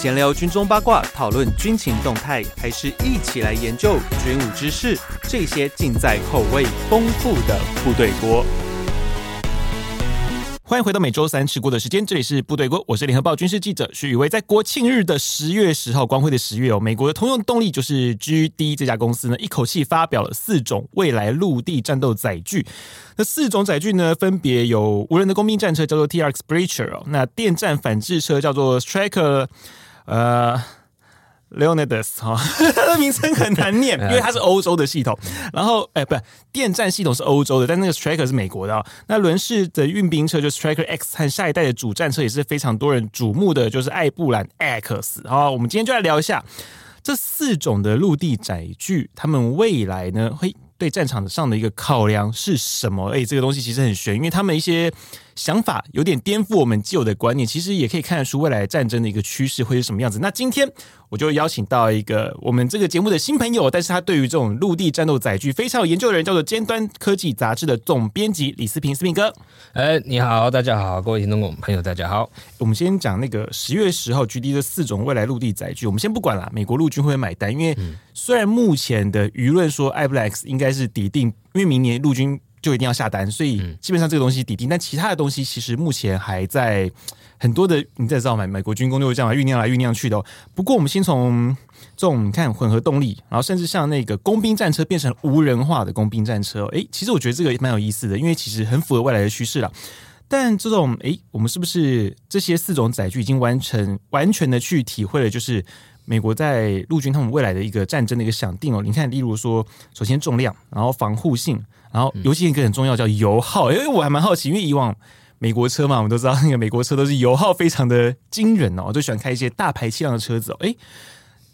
闲聊军中八卦，讨论军情动态，还是一起来研究军武知识？这些尽在口味丰富的部队锅。欢迎回到每周三吃锅的时间，这里是部队锅，我是联合报军事记者许宇威。在国庆日的十月十号，光辉的十月哦，美国的通用动力就是 GD 这家公司呢，一口气发表了四种未来陆地战斗载具。那四种载具呢，分别有无人的工兵战车叫做 T-RX Breacher，那电战反制车叫做 Striker，呃。Leonidas 哈，它 的名称很难念，因为它是欧洲的系统。然后，哎，不是，电站系统是欧洲的，但那个 Striker 是美国的。那轮式的运兵车就是 Striker X 和下一代的主战车也是非常多人瞩目的，就是艾布兰 X。好，我们今天就来聊一下这四种的陆地载具，他们未来呢会对战场上的一个考量是什么？哎，这个东西其实很悬，因为他们一些。想法有点颠覆我们既有的观念，其实也可以看得出未来战争的一个趋势会是什么样子。那今天我就邀请到一个我们这个节目的新朋友，但是他对于这种陆地战斗载具非常有研究的人，叫做尖端科技杂志的总编辑李思平，思平哥。哎，你好，大家好，各位听众朋友，大家好。我们先讲那个十月十号 GD 的四种未来陆地载具，我们先不管了，美国陆军会买单？因为虽然目前的舆论说艾布兰 X 应该是抵定，因为明年陆军。就一定要下单，所以基本上这个东西底定，但其他的东西其实目前还在很多的，你再知道吗？美国军工就是这样酝酿来酝酿去的哦。不过我们先从这种你看混合动力，然后甚至像那个工兵战车变成无人化的工兵战车，诶，其实我觉得这个也蛮有意思的，因为其实很符合未来的趋势了。但这种诶，我们是不是这些四种载具已经完成完全的去体会了？就是。美国在陆军他们未来的一个战争的一个想定哦，你看，例如说，首先重量，然后防护性，然后尤其一个很重要叫油耗，因为我还蛮好奇，因为以往美国车嘛，我们都知道那个美国车都是油耗非常的惊人哦，我都喜欢开一些大排气量的车子哦，诶，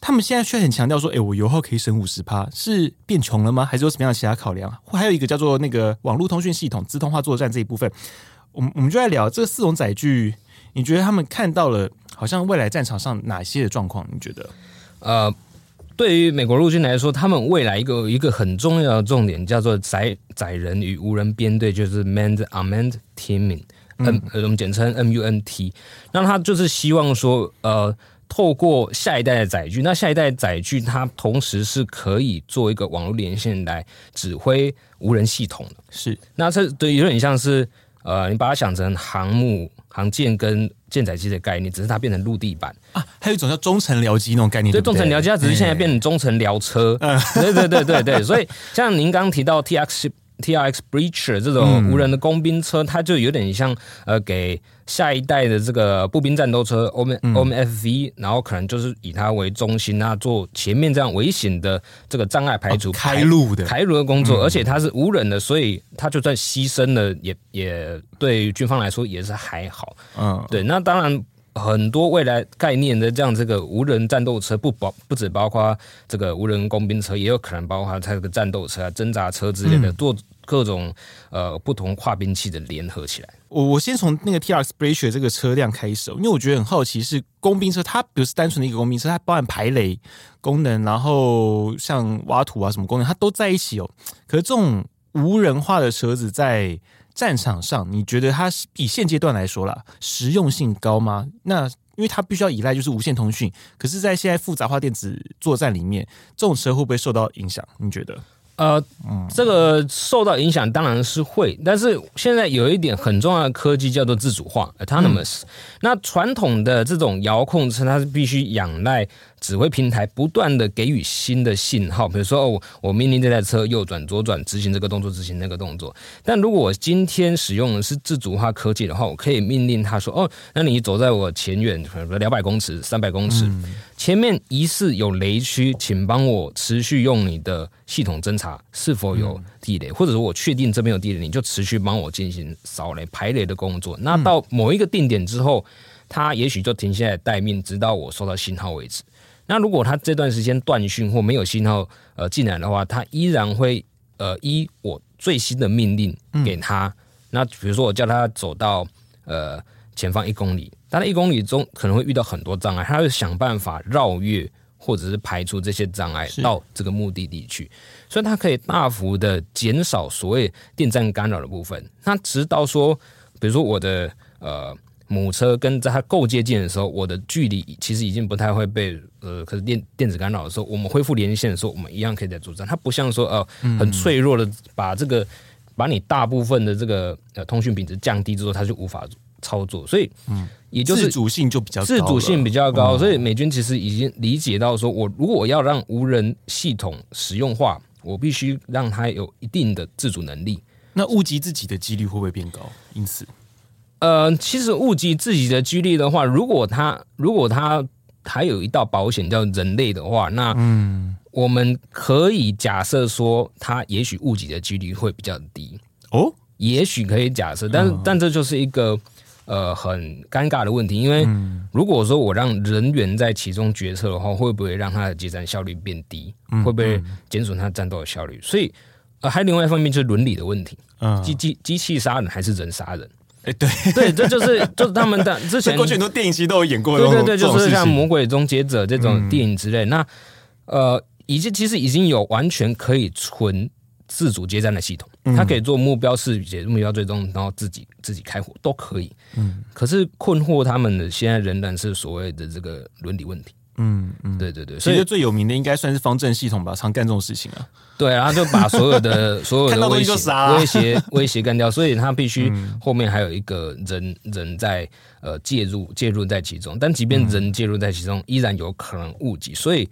他们现在却很强调说，诶，我油耗可以省五十趴，是变穷了吗？还是有什么样的其他考量？或还有一个叫做那个网络通讯系统自动化作战这一部分，我们我们就在聊这四种载具，你觉得他们看到了？好像未来战场上哪些的状况？你觉得？呃，对于美国陆军来说，他们未来一个一个很重要的重点叫做载载人与无人编队，就是 Manned Unmanned Teaming，嗯，呃，我们简称 MUNT。那他就是希望说，呃，透过下一代的载具，那下一代载具它同时是可以做一个网络连线来指挥无人系统的。是，那这对有点像是，呃，你把它想成航母。航舰跟舰载机的概念，只是它变成陆地版啊。还有一种叫中程僚机那种概念，对，中程僚机它只是现在变成中程僚车。嗯，对对对对对。所以像您刚刚提到 T-RX Breacher 这种无人的工兵车，它就有点像呃给。下一代的这个步兵战斗车 OMFV，然后可能就是以它为中心啊，做前面这样危险的这个障碍排除、开路的开路的工作，而且它是无人的，所以它就算牺牲了，也也对军方来说也是还好。嗯，对。那当然，很多未来概念的这样这个无人战斗车，不包不只包括这个无人工兵车，也有可能包括它这个战斗车啊、侦察车之类的做。各种呃不同跨兵器的联合起来，我我先从那个 T R Spracher 这个车辆开始，因为我觉得很好奇，是工兵车，它不是单纯的一个工兵车，它包含排雷功能，然后像挖土啊什么功能，它都在一起哦。可是这种无人化的车子在战场上，你觉得它以现阶段来说啦，实用性高吗？那因为它必须要依赖就是无线通讯，可是，在现在复杂化电子作战里面，这种车会不会受到影响？你觉得？呃，这个受到影响当然是会，但是现在有一点很重要的科技叫做自主化 （autonomous）。那传统的这种遥控车，它是必须仰赖。指挥平台不断的给予新的信号，比如说哦，我命令这台车右转、左转，执行这个动作，执行那个动作。但如果我今天使用的是自主化科技的话，我可以命令他说：“哦，那你走在我前远，比如两百公尺、三百公尺，嗯、前面疑似有雷区，请帮我持续用你的系统侦查是否有地雷，嗯、或者说我确定这边有地雷，你就持续帮我进行扫雷、排雷的工作。那到某一个定点之后，它也许就停下来待命，直到我收到信号为止。”那如果他这段时间断讯或没有信号呃进来的话，他依然会呃依我最新的命令给他。嗯、那比如说我叫他走到呃前方一公里，但在一公里中可能会遇到很多障碍，他会想办法绕越或者是排除这些障碍到这个目的地去，所以他可以大幅的减少所谓电站干扰的部分。那直到说，比如说我的呃母车跟在它够接近的时候，我的距离其实已经不太会被呃，可是电电子干扰的时候，我们恢复连线的时候，我们一样可以在作战。它不像说呃很脆弱的把这个把你大部分的这个呃通讯品质降低之后，它就无法操作。所以嗯，也就是自主性就比较高自主性比较高，所以美军其实已经理解到说，我如果我要让无人系统实用化，我必须让它有一定的自主能力。那误击自己的几率会不会变高？因此，呃，其实误击自己的几率的话，如果他如果他还有一道保险叫人类的话，那嗯，我们可以假设说，他也许误击的几率会比较低哦，也许可以假设，但是、哦、但这就是一个呃很尴尬的问题，因为如果说我让人员在其中决策的话，会不会让他的接战效率变低？会不会减损他战斗的效率？所以。呃，还有另外一方面就是伦理的问题，嗯，机机机器杀人还是人杀人？哎，对对，这就是就是他们的之前过去很多电影其实都有演过，对对对，就是像《魔鬼终结者》这种电影之类。那呃，已经其实已经有完全可以纯自主接战的系统，它可以做目标识别、目标追踪，然后自己自己开火都可以。嗯，可是困惑他们的现在仍然是所谓的这个伦理问题。嗯嗯，对对对，所以最有名的应该算是方正系统吧，常干这种事情啊。对，然后就把所有的 所有的威胁威胁威胁干掉，所以他必须后面还有一个人人在呃介入介入在其中，但即便人介入在其中，依然有可能误击，所以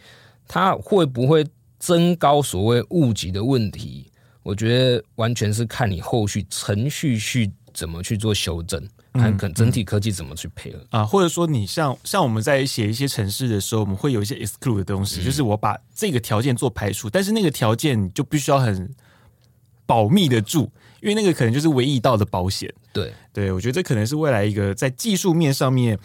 他会不会增高所谓误击的问题？我觉得完全是看你后续程序去怎么去做修正。看可整体科技怎么去配合、嗯嗯、啊，或者说你像像我们在写一些城市的时候，我们会有一些 exclude 的东西，嗯、就是我把这个条件做排除，但是那个条件就必须要很保密的住，因为那个可能就是唯一一道的保险。对对，我觉得这可能是未来一个在技术面上面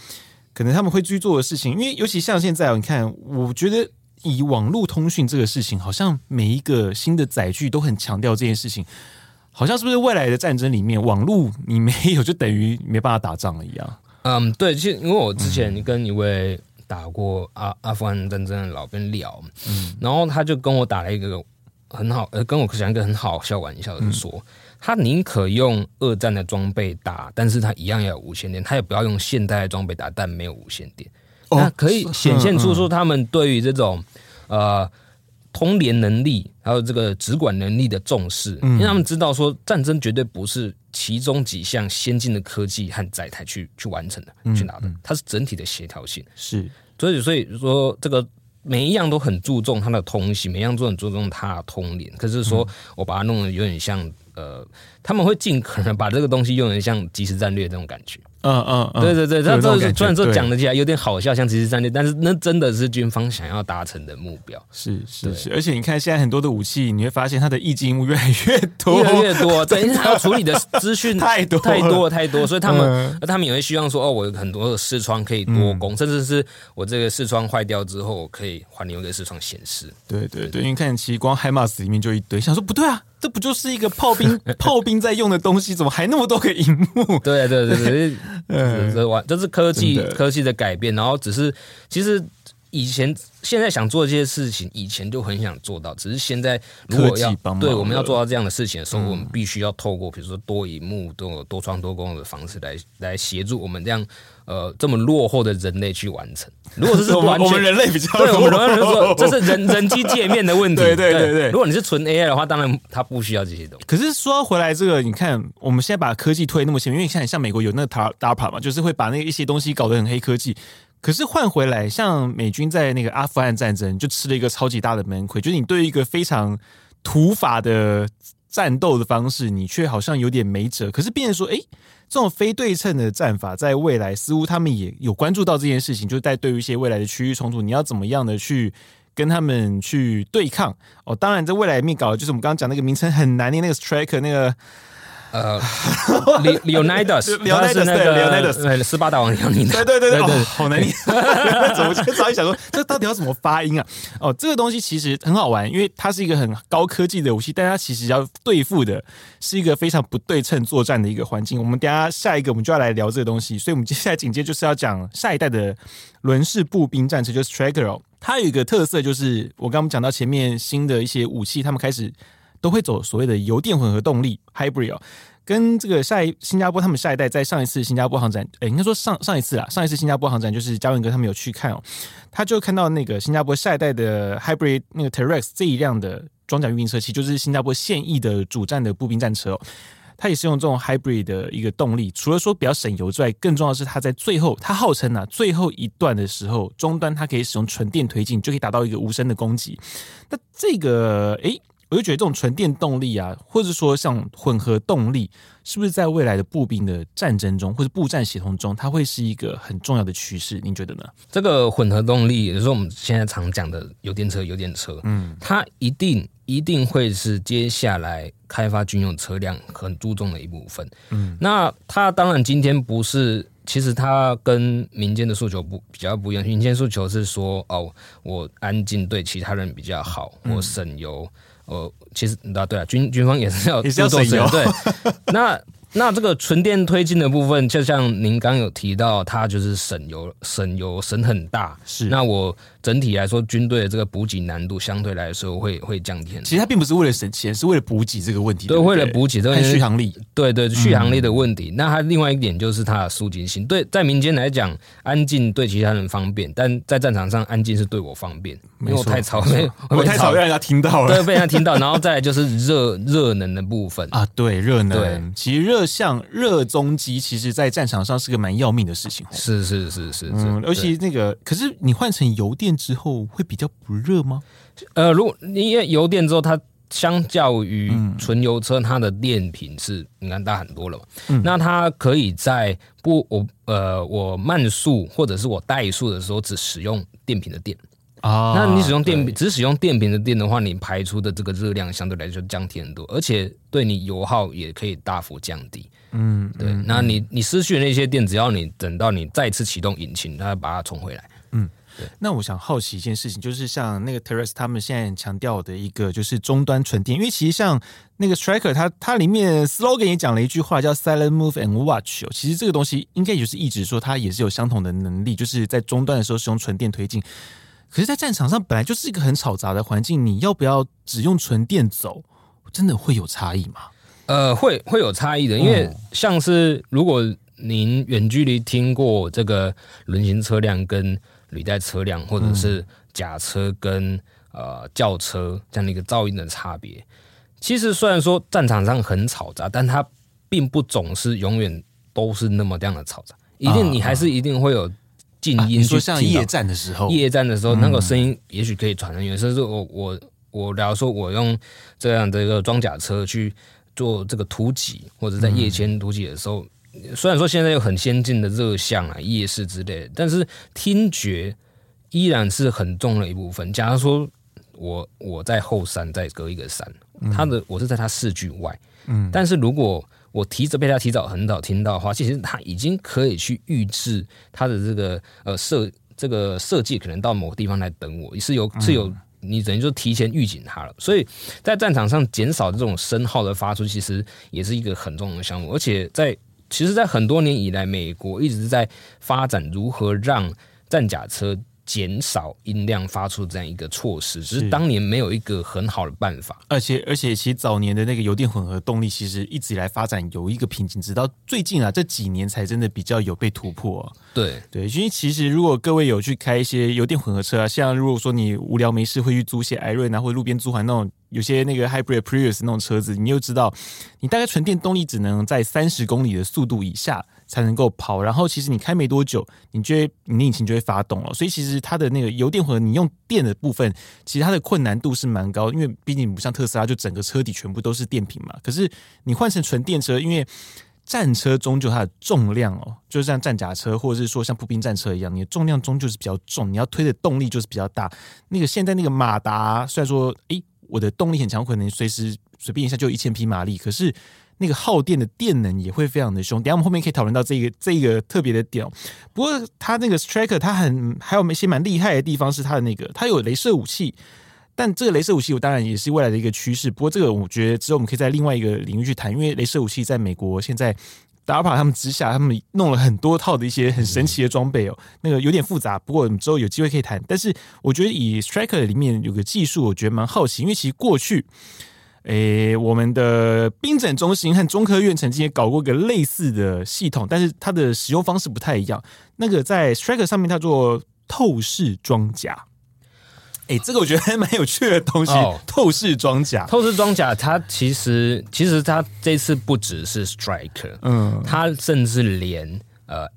可能他们会去做的事情，因为尤其像现在，你看，我觉得以网络通讯这个事情，好像每一个新的载具都很强调这件事情。好像是不是未来的战争里面，网络你没有就等于没办法打仗了一样？嗯，对，其实因为我之前跟一位打过阿阿富汗战争的老兵聊，嗯，然后他就跟我打了一个很好，呃，跟我讲一个很好笑玩笑，就是说他宁可用二战的装备打，但是他一样要有无线电，他也不要用现代的装备打，但没有无线电。那可以显现出说他们对于这种呃。通联能力，还有这个直管能力的重视，因为他们知道说战争绝对不是其中几项先进的科技和载台去去完成的，去拿的，它是整体的协调性。是，所以所以说这个每一样都很注重它的通信，每一样都很注重它的通联。可是说我把它弄得有点像。呃，他们会尽可能把这个东西用得像即时战略这种感觉。嗯嗯，对对对，这这是虽然说讲的起来有点好笑，像即时战略，但是那真的是军方想要达成的目标。是是是，而且你看现在很多的武器，你会发现它的预警越来越多，越来越多，对，因为它要处理的 资讯太多太多太多，所以他们他们也会希望说，哦，我有很多的视窗可以多攻，甚至是我这个视窗坏掉之后，我可以换另一个视窗显示。对对对，因为看其实光海马斯里面就一堆，想说不对啊。这不就是一个炮兵 炮兵在用的东西？怎么还那么多个荧幕？对对对对，嗯，这是科技科技的改变，然后只是其实以前现在想做这些事情，以前就很想做到，只是现在如果要对我们要做到这样的事情的时候，我们必须要透过比如说多荧幕、多多窗多功能的方式来来协助我们这样。呃，这么落后的人类去完成，如果是完全我们人类比较对，我们人类说这是人人机界面的问题。对对对对，如果你是纯 AI 的话，当然它不需要这些东西。可是说回来，这个你看，我们现在把科技推那么前面，因为现在像美国有那个 DARPA 嘛，就是会把那一些东西搞得很黑科技。可是换回来，像美军在那个阿富汗战争就吃了一个超级大的闷亏，就是你对一个非常土法的战斗的方式，你却好像有点没辙。可是变成说，哎。这种非对称的战法，在未来似乎他们也有关注到这件事情，就是在对于一些未来的区域冲突，你要怎么样的去跟他们去对抗？哦，当然，在未来面搞的就是我们刚刚讲那个名称很难念那个 Striker 那个。呃，Leonidas，他是那个 Leonidas，斯巴达王样的。对对对对，哦、好难念，怎么就早一想说这到底要怎么发音啊？哦，这个东西其实很好玩，因为它是一个很高科技的武器，但它其实要对付的是一个非常不对称作战的一个环境。我们等下下一个我们就要来聊这个东西，所以我们接下来紧接就是要讲下一代的轮式步兵战车，就是 Stryker。它有一个特色，就是我刚刚讲到前面新的一些武器，他们开始。都会走所谓的油电混合动力 hybrid 哦。跟这个下一新加坡他们下一代在上一次新加坡航展，诶，应该说上上一次啦，上一次新加坡航展就是嘉文哥他们有去看哦，他就看到那个新加坡下一代的 Hybrid 那个 Terrex 这一辆的装甲运兵车，其实就是新加坡现役的主战的步兵战车哦，它也是用这种 Hybrid 的一个动力，除了说比较省油之外，更重要的是它在最后，它号称啊最后一段的时候，终端它可以使用纯电推进，就可以达到一个无声的攻击。那这个诶。我就觉得这种纯电动力啊，或者说像混合动力，是不是在未来的步兵的战争中，或者步战协同中，它会是一个很重要的趋势？您觉得呢？这个混合动力，也就是我们现在常讲的油电车、油电车，嗯，它一定一定会是接下来开发军用车辆很注重的一部分。嗯，那它当然今天不是，其实它跟民间的诉求不比较不一样。民间诉求是说，哦，我安静对其他人比较好，我省油。呃，其实啊，对啊，军军方也是要也是要省油，对，那。那这个纯电推进的部分，就像您刚有提到，它就是省油、省油、省很大。是，那我整体来说，军队的这个补给难度相对来说会会降低。其实它并不是为了省钱，是为了补给这个问题。对，对对为了补给这个续航力。对对，续航力的问题。嗯、那它另外一点就是它的肃静性。对，在民间来讲，安静对其他人方便，但在战场上，安静是对我方便，没 有太吵，没我太吵，让人家听到了。对，被人家听到。然后再来就是热热能的部分啊，对，热能。对，其实热像热。热踪机其实，在战场上是个蛮要命的事情。是是是是，嗯，尤其那个，可是你换成油电之后，会比较不热吗？呃，如果你油电之后，它相较于纯油车，它的电瓶是你看大很多了嘛。嗯、那它可以在不我呃我慢速或者是我怠速的时候，只使用电瓶的电。啊，那你使用电，只使用电瓶的电的话，你排出的这个热量相对来说降低很多，而且对你油耗也可以大幅降低。嗯，对。那你你失去的那些电，只要你等到你再次启动引擎，它把它冲回来。嗯，对。那我想好奇一件事情，就是像那个 Terrex 他们现在强调的一个，就是终端纯电，因为其实像那个 Striker，它它里面 slogan 也讲了一句话叫 Silent Move and Watch。其实这个东西应该也就是一直说它也是有相同的能力，就是在终端的时候使用纯电推进。可是，在战场上本来就是一个很嘈杂的环境，你要不要只用纯电走，真的会有差异吗？呃，会会有差异的，因为像是如果您远距离听过这个轮型车辆跟履带车辆，或者是甲车跟呃轿车这样的一个噪音的差别，其实虽然说战场上很嘈杂，但它并不总是永远都是那么这样的嘈杂，一定你还是一定会有。静音，说像夜战的时候，夜战的时候，那个声音也许可以传很远。甚至我我我，假如说我用这样的一个装甲车去做这个突击，或者在夜间突击的时候，嗯、虽然说现在有很先进的热像啊、夜视之类的，但是听觉依然是很重的一部分。假如说我我在后山再隔一个山，它的我是在它视距外，嗯，但是如果我提着被他提早很早听到的话，其实他已经可以去预知他的这个呃设这个设计，可能到某个地方来等我，是有是有你等于就提前预警他了。所以在战场上减少这种声号的发出，其实也是一个很重要的项目。而且在其实，在很多年以来，美国一直在发展如何让战甲车。减少音量发出这样一个措施，只是当年没有一个很好的办法。而且，而且，其实早年的那个油电混合动力，其实一直以来发展有一个瓶颈，直到最近啊这几年才真的比较有被突破啊。对对，因为其实如果各位有去开一些油电混合车啊，像如果说你无聊没事会去租些艾瑞啊，或者路边租还那种。有些那个 Hybrid Prius 那种车子，你又知道，你大概纯电动力只能在三十公里的速度以下才能够跑，然后其实你开没多久，你就会你引擎就会发动了。所以其实它的那个油电混合，你用电的部分，其实它的困难度是蛮高，因为毕竟不像特斯拉，就整个车底全部都是电瓶嘛。可是你换成纯电车，因为战车终究它的重量哦，就像战甲车或者是说像步兵战车一样，你的重量终究是比较重，你要推的动力就是比较大。那个现在那个马达虽然说，诶。我的动力很强，可能随时随便一下就一千匹马力，可是那个耗电的电能也会非常的凶。等下我们后面可以讨论到这个这个特别的点。不过它那个 Striker 它很还有一些蛮厉害的地方，是它的那个它有镭射武器，但这个镭射武器我当然也是未来的一个趋势。不过这个我觉得之后我们可以在另外一个领域去谈，因为镭射武器在美国现在。DARPA 他们之下，他们弄了很多套的一些很神奇的装备哦，那个有点复杂，不过我们之后有机会可以谈。但是我觉得以 Striker 里面有个技术，我觉得蛮好奇，因为其实过去诶，我们的兵诊中心和中科院曾经也搞过个类似的系统，但是它的使用方式不太一样。那个在 Striker 上面，它做透视装甲。哎，这个我觉得 还蛮有趣的东西。哦、透视装甲，透视装甲，它其实其实它这次不只是 Striker，嗯，它甚至连呃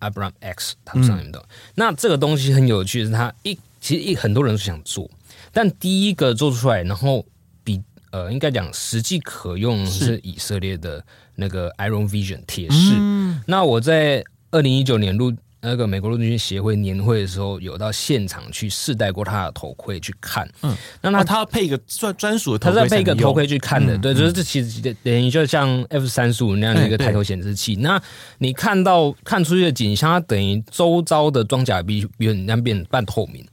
Abrams X 它上面的。嗯、那这个东西很有趣，是它一其实一很多人都想做，但第一个做出来，然后比呃应该讲实际可用是以色列的那个 Iron Vision 铁视。嗯、那我在二零一九年录。那个美国陆军协会年会的时候，有到现场去试戴过他的头盔去看。嗯，那他、要配一个专专属的头盔，他是要配一个头盔去看的。嗯、对，就是这其实等于就像 F 三十五那样的一个抬头显示器。那你看到看出去的景象，它等于周遭的装甲比比人家变半透明。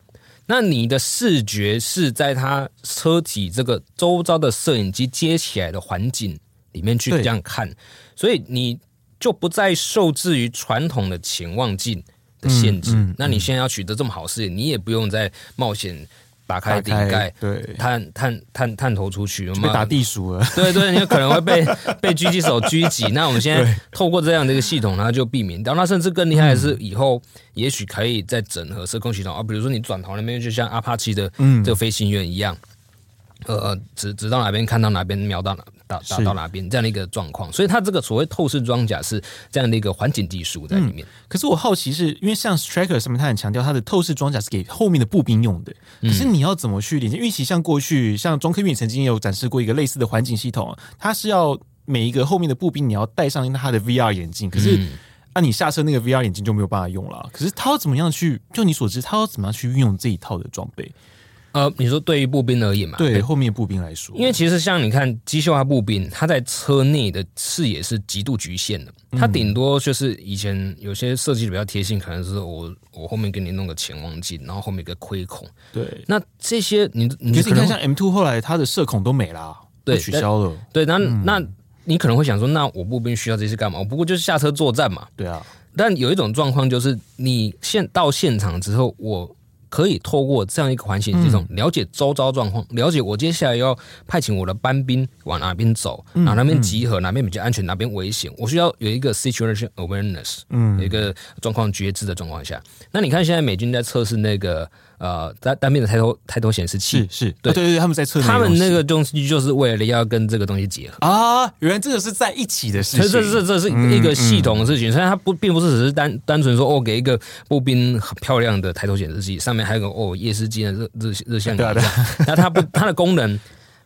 那你的视觉是在它车体这个周遭的摄影机接起来的环境里面去这样看，所以你。就不再受制于传统的潜望镜的限制。嗯嗯、那你现在要取得这么好视野，你也不用再冒险打开顶盖，对，探探探探头出去，有没有打地鼠了？对对，你有可能会被 被狙击手狙击。那我们现在透过这样的一个系统，然后就避免掉。那甚至更厉害的是，以后也许可以再整合射控系统啊，比如说你转头那边，就像阿帕奇的这个飞行员一样。呃，指指到哪边看到哪边，瞄到哪打打到哪边，这样的一个状况。所以它这个所谓透视装甲是这样的一个环境技术在里面。嗯、可是我好奇是，因为像 Striker 上面，他很强调它的透视装甲是给后面的步兵用的。可是你要怎么去连接？因为其实像过去，像中科院曾经也有展示过一个类似的环境系统，它是要每一个后面的步兵你要戴上他的 VR 眼镜。可是啊，你下车那个 VR 眼镜就没有办法用了。可是他要怎么样去？就你所知，他要怎么样去运用这一套的装备？呃，你说对于步兵而言嘛？对，后面步兵来说，因为其实像你看机械化步兵，他在车内的视野是极度局限的，他顶多就是以前有些设计的比较贴心，可能是我我后面给你弄个潜望镜，然后后面一个窥孔。对，那这些你你可是你看像 M two 后来它的射孔都没了，对，取消了。对，那、嗯、那你可能会想说，那我步兵需要这些干嘛？我不过就是下车作战嘛。对啊，但有一种状况就是，你现到现场之后，我。可以透过这样一个环形系统，了解周遭状况，了解我接下来要派遣我的班兵往哪边走，哪那边集合，哪边比较安全，哪边危险，我需要有一个 situation awareness，嗯，有一个状况觉知的状况下。那你看现在美军在测试那个。呃，单单面的抬头抬头显示器。是是，对。对对，他们在测，他们那个东西就是为了要跟这个东西结合。啊，原来这个是在一起的事情，这这这是一个系统的事情，所以它不并不是只是单单纯说哦，给一个步兵很漂亮的抬头显示器，上面还有个哦夜视镜的热热热像仪，那它不它的功能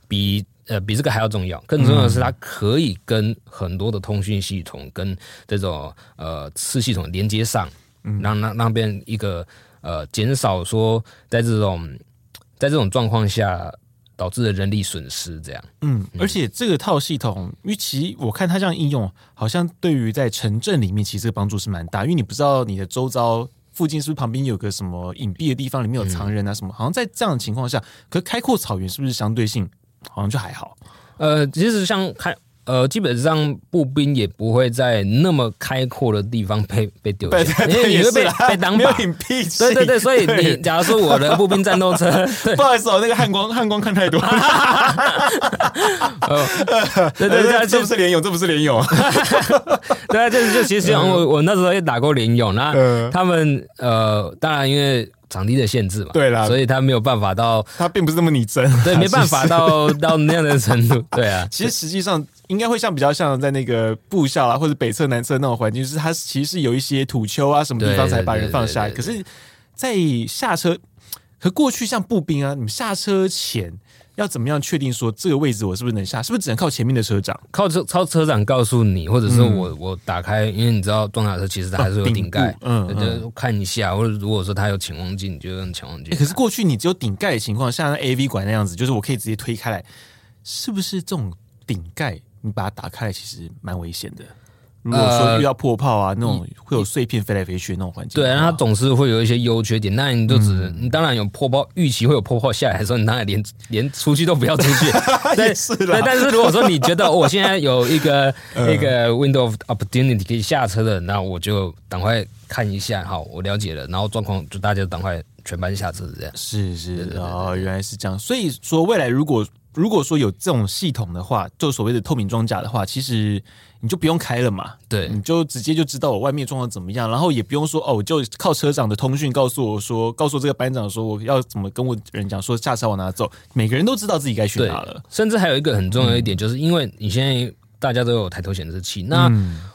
比呃比这个还要重要，更重要的是它可以跟很多的通讯系统跟这种呃次系统连接上，让让那边一个。呃，减少说在这种在这种状况下导致的人力损失，这样。嗯，而且这个套系统，因为其实我看它这样应用，好像对于在城镇里面，其实帮助是蛮大。因为你不知道你的周遭附近是不是旁边有个什么隐蔽的地方，里面有藏人啊什么。好像在这样的情况下，可开阔草原是不是相对性好像就还好？呃，其实像开。呃，基本上步兵也不会在那么开阔的地方被 被丢下，因为你会被被当靶。对对对，所以你假如说我的步兵战斗车，不好意思，哦那个汉光汉光看太多。对对对，这不是联勇，这不是联勇。对啊，就是就其实我我那时候也打过联勇，那他们呃，当然因为。场地的限制嘛，对啦，所以他没有办法到，他并不是那么拟真，对，没办法到到那样的程度，对啊。其实实际上应该会像比较像在那个步校啊，或者北侧南侧那种环境，就是它其实是有一些土丘啊什么地方才把人放下来。可是，在下车，可过去像步兵啊，你们下车前。要怎么样确定说这个位置我是不是能下？是不是只能靠前面的车长？靠车靠车长告诉你，或者是我、嗯、我打开，因为你知道装甲车其实它还是有顶盖，嗯，就看一下。或者如果说它有潜望镜，你就用潜望镜、欸。可是过去你只有顶盖的情况，像 AV 管那样子，就是我可以直接推开来，是不是这种顶盖你把它打开来，其实蛮危险的？如果说遇到破炮啊，呃、那种会有碎片飞来飞去的那种环境，对，它总是会有一些优缺点。那你就只能，嗯、你当然有破炮，预期会有破炮下来的时候，你当然连连出去都不要出去。对，是的。对，但是如果说你觉得我现在有一个 一个 window of opportunity 可以下车的，那我就赶快看一下，好，我了解了，然后状况就大家赶快全班下车这样。是是哦，原来是这样。所以说，未来如果如果说有这种系统的话，就所谓的透明装甲的话，其实你就不用开了嘛。对，你就直接就知道我外面状况怎么样，然后也不用说哦，我就靠车长的通讯告诉我说，告诉这个班长说我要怎么跟我人讲说下车往哪走，每个人都知道自己该去哪了。甚至还有一个很重要一点，就是因为你现在大家都有抬头显示器，那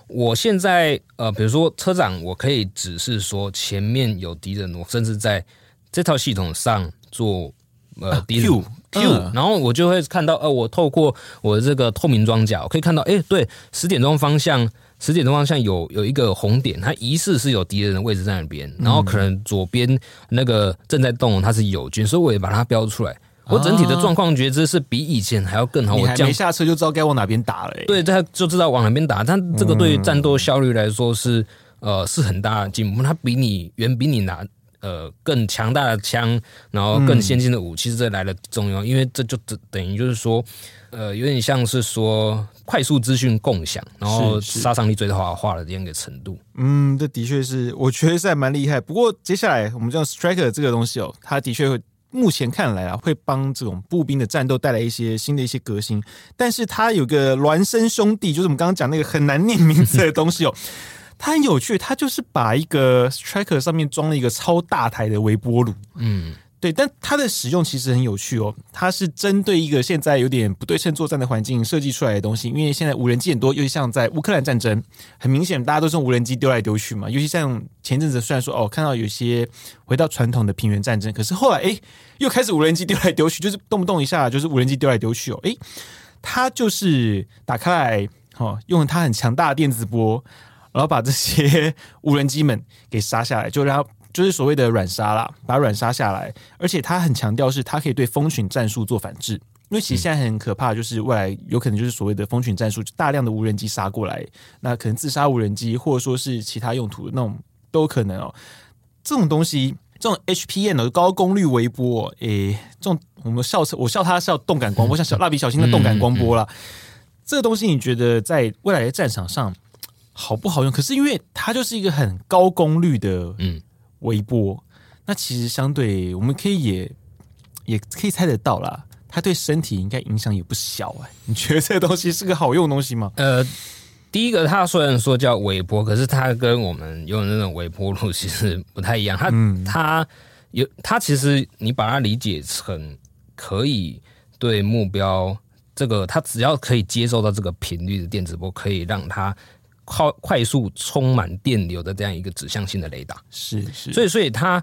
我现在呃，比如说车长，我可以指示说前面有敌人，我甚至在这套系统上做呃敌人。Q，嗯、然后我就会看到，呃，我透过我的这个透明装甲，我可以看到，哎，对，十点钟方向，十点钟方向有有一个红点，它疑似是有敌人的位置在那边，然后可能左边那个正在动，它是友军，所以我也把它标出来。我整体的状况觉知是比以前还要更好。我还没下车就知道该往哪边打了。对，他就知道往哪边打，但这个对于战斗效率来说是，呃，是很大的进步。它比你远比你拿。呃，更强大的枪，然后更先进的武器，这来的重要，嗯、因为这就等等于就是说，呃，有点像是说快速资讯共享，然后杀伤力最大化的这样一个程度。嗯，这的确是，我觉得是还蛮厉害。不过接下来我们讲 Striker 这个东西哦，它的确会，目前看来啊，会帮这种步兵的战斗带来一些新的一些革新。但是它有个孪生兄弟，就是我们刚刚讲那个很难念名字的东西哦。它很有趣，它就是把一个 Striker 上面装了一个超大台的微波炉，嗯，对，但它的使用其实很有趣哦，它是针对一个现在有点不对称作战的环境设计出来的东西。因为现在无人机很多，尤其像在乌克兰战争，很明显大家都是用无人机丢来丢去嘛。尤其像前阵子，虽然说哦看到有些回到传统的平原战争，可是后来哎又开始无人机丢来丢去，就是动不动一下就是无人机丢来丢去哦，哎，它就是打开来哦，用它很强大的电磁波。然后把这些无人机们给杀下来，就让它 就是所谓的软杀啦，把软杀下来。而且他很强调是，它可以对蜂群战术做反制，因为其实现在很可怕，就是未来有可能就是所谓的蜂群战术，就大量的无人机杀过来，那可能自杀无人机，或者说是其他用途的那种都有可能哦。这种东西，这种 HPN 的高功率微波，诶，这种我们笑我笑它叫动感光波，像小蜡笔小新的动感光波啦。这个东西你觉得在未来的战场上？好不好用？可是因为它就是一个很高功率的嗯微波，嗯、那其实相对我们可以也也可以猜得到啦，它对身体应该影响也不小哎、欸。你觉得这个东西是个好用的东西吗？呃，第一个它虽然说叫微波，可是它跟我们用的那种微波炉其实不太一样。它、嗯、它有它其实你把它理解成可以对目标这个，它只要可以接受到这个频率的电磁波，可以让它。快快速充满电流的这样一个指向性的雷达，是是，所以所以它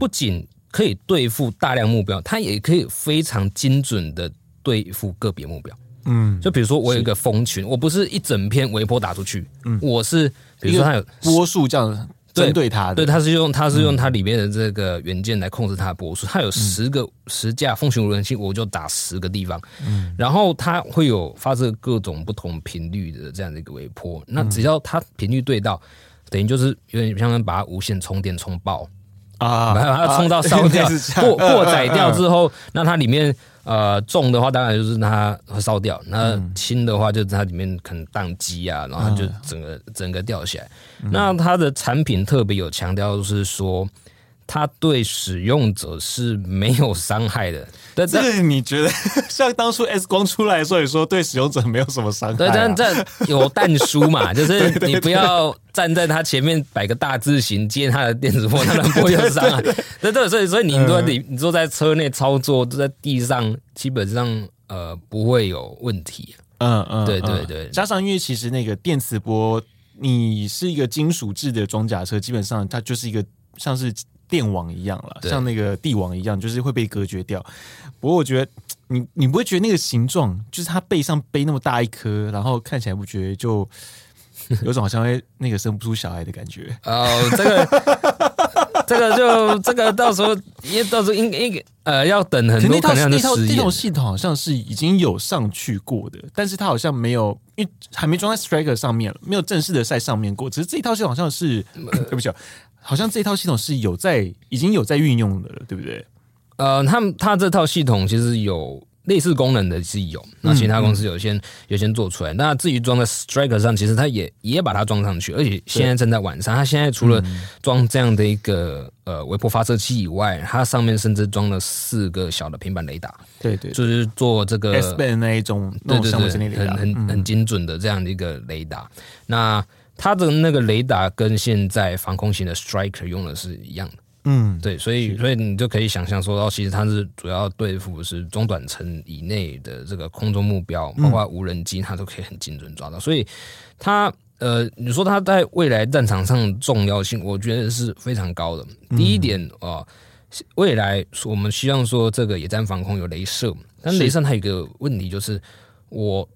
不仅可以对付大量目标，它也可以非常精准的对付个别目标。嗯，就比如说我有一个蜂群，我不是一整片微波打出去，嗯，我是比如说它有波数这样。针对它的，对，它是用它是用它里面的这个元件来控制它的波速。它有十个十架蜂群无人机，我就打十个地方。嗯，然后它会有发射各种不同频率的这样的一个微波。那只要它频率对到，等于就是有点像把它无线充电充爆啊，把它充到烧掉，过过载掉之后，那它里面。呃，重的话当然就是它会烧掉，那轻的话就是它里面可能宕机啊，然后就整个整个掉下来。那它的产品特别有强调，就是说它对使用者是没有伤害的。但这个你觉得 像当初 S 光出来的时候，你说对使用者没有什么伤害啊？对，但这有但书嘛，就是你不要站在它前面摆个大字型接它的电子波，它能不会有伤害。对对，所以所以你说你你坐在车内操作，坐在地上，基本上呃不会有问题。嗯嗯，对对对。加上因为其实那个电磁波，你是一个金属制的装甲车，基本上它就是一个像是。电网一样了，像那个帝王一样，就是会被隔绝掉。不过我觉得，你你不会觉得那个形状，就是它背上背那么大一颗，然后看起来不觉得就 有种好像会那个生不出小孩的感觉。哦，这个 这个就这个到时候，因为到时候应应呃要等很多可能的实验。那套那套系统好像是已经有上去过的，但是它好像没有，因为还没装在 Striker 上面了，没有正式的在上面过。只是这一套系统好像是，呃、对不起。好像这套系统是有在已经有在运用的了，对不对？呃，他们他这套系统其实有类似功能的是有，那其他公司有先、嗯、有先做出来。那至于装在 Striker 上，其实它也也把它装上去，而且现在正在完善。它现在除了装这样的一个呃微波发射器以外，它上面甚至装了四个小的平板雷达。对对，就是做这个 S band 那一种，对对对，很很很精准的这样的一个雷达。嗯、那它的那个雷达跟现在防空型的 Striker 用的是一样的。嗯，对，所以所以你就可以想象说，哦，其实它是主要对付是中短程以内的这个空中目标，包括无人机，它都可以很精准抓到。所以它呃，你说它在未来战场上重要性，我觉得是非常高的。第一点啊，未来我们希望说这个野战防空有镭射，但镭射它有一个问题就是，我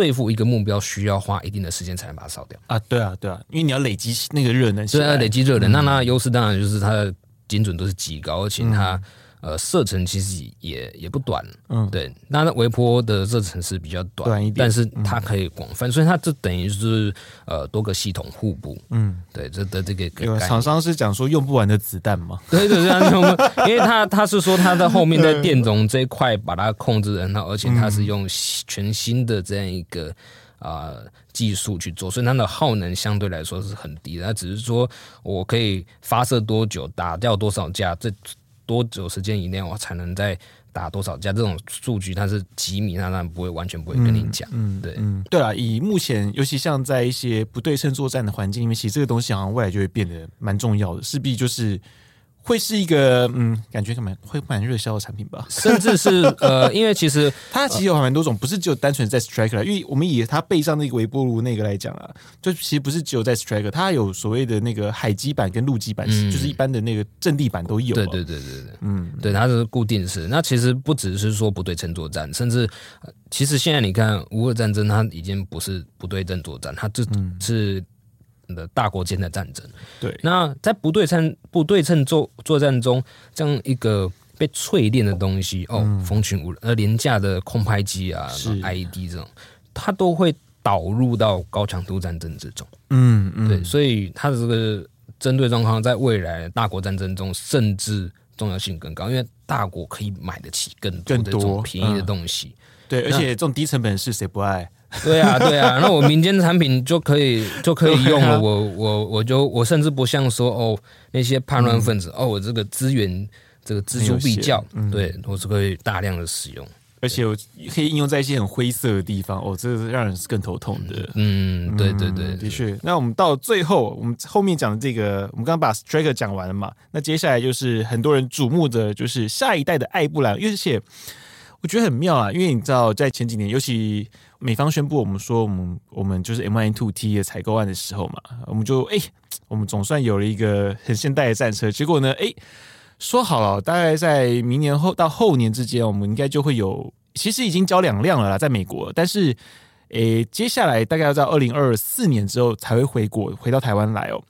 对付一个目标需要花一定的时间才能把它烧掉啊。对啊，对啊，因为你要累积那个热能，对啊，累积热能，那它的优势当然就是它的。精准度是极高，而且它、嗯、呃射程其实也也不短，嗯，对。那微波的射程是比较短，短一点，但是它可以广泛，嗯、所以它这等于是呃多个系统互补，嗯，对，这的这个厂商是讲说用不完的子弹嘛，对对对，因为他他是说他在后面在电容这一块把它控制很好，而且它是用全新的这样一个。啊、呃，技术去做，所以它的耗能相对来说是很低的。它只是说我可以发射多久，打掉多少架，这多久时间以内我才能再打多少架？这种数据它是几米，那当然不会完全不会跟你讲。嗯，对，嗯，对啊，以目前，尤其像在一些不对称作战的环境里面，其实这个东西好像未来就会变得蛮重要的，势必就是。会是一个嗯，感觉蛮会蛮热销的产品吧，甚至是呃，因为其实它其实有蛮多种，不是只有单纯在 Striker，因为我们以它背上那个微波炉那个来讲啊，就其实不是只有在 Striker，它有所谓的那个海基版跟陆基版，嗯、就是一般的那个阵地版都有。对对对对对，嗯，对，它是固定式。那其实不只是说不对称作战，甚至其实现在你看乌俄战争，它已经不是不对称作战，它这是。的大国间的战争，对。那在不对称不对称作作战中，这样一个被淬炼的东西，哦，蜂群无人呃廉价的空拍机啊，IED 这种，它都会导入到高强度战争之中。嗯嗯，对。所以它的这个针对状况，在未来大国战争中，甚至重要性更高，因为大国可以买得起更多的这种便宜的东西。对，而且这种低成本是谁不爱？对啊，对啊，那我民间产品就可以就可以用了。啊、我我我就我甚至不像说哦那些叛乱分子、嗯、哦，我这个资源这个锱铢必较，嗯、对我是可以大量的使用，而且我可以应用在一些很灰色的地方。哦，这个是让人是更头痛的。嗯，对对对，的确。那我们到最后，我们后面讲的这个，我们刚刚把 Striker 讲完了嘛？那接下来就是很多人瞩目的，就是下一代的艾布兰，而且我觉得很妙啊，因为你知道，在前几年，尤其。美方宣布我们说我们我们就是 M1A2T 的采购案的时候嘛，我们就哎、我们总算有了一个很现代的战车。结果呢，哎、欸，说好了，大概在明年后到后年之间，我们应该就会有，其实已经交两辆了啦，在美国。但是，诶、接下来大概要在二零二四年之后才会回国，回到台湾来哦。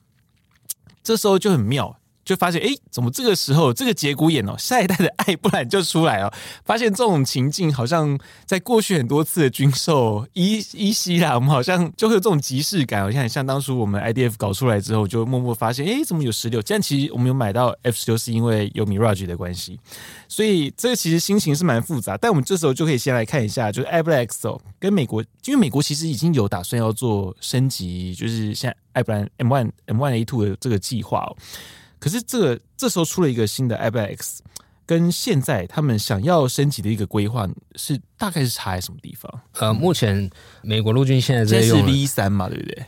这时候就很妙。就发现，哎，怎么这个时候这个节骨眼哦，下一代的艾布兰就出来了。发现这种情境好像在过去很多次的军售依依稀啦，我们好像就会有这种即视感。好像很像当初我们 IDF 搞出来之后，就默默发现，哎，怎么有十六？但其实我们有买到 F 十六是因为有 Mirage 的关系，所以这个其实心情是蛮复杂。但我们这时候就可以先来看一下，就是艾布兰 X 哦，跟美国，因为美国其实已经有打算要做升级，就是像艾布兰 M one M one A two 的这个计划哦。可是这个这时候出了一个新的 Airbus X，跟现在他们想要升级的一个规划是大概是差在什么地方？呃，目前美国陆军现在在用 V 三嘛，对不对？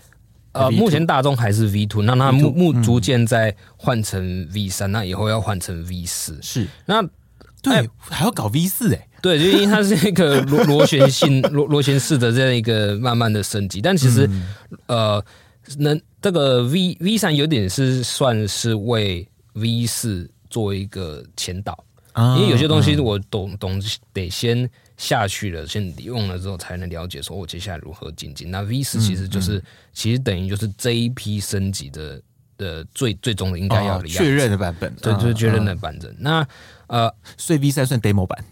呃，目前大众还是 V two，那它目目逐渐在换成 V 三，那以后要换成 V 四。是，那对，哎、还要搞 V 四哎？对，就因为它是一个螺螺旋性 螺螺旋式的这样一个慢慢的升级，但其实、嗯、呃。能这个 V V 三有点是算是为 V 四做一个前导，啊、因为有些东西我懂懂得先下去了，先用了之后才能了解，说我接下来如何精进。那 V 四其实就是、嗯嗯、其实等于就是这一批升级的的最最终的应该要的、哦、确认的版本，对，就是确认的版本。啊、那呃，所以 V 三算 demo 版。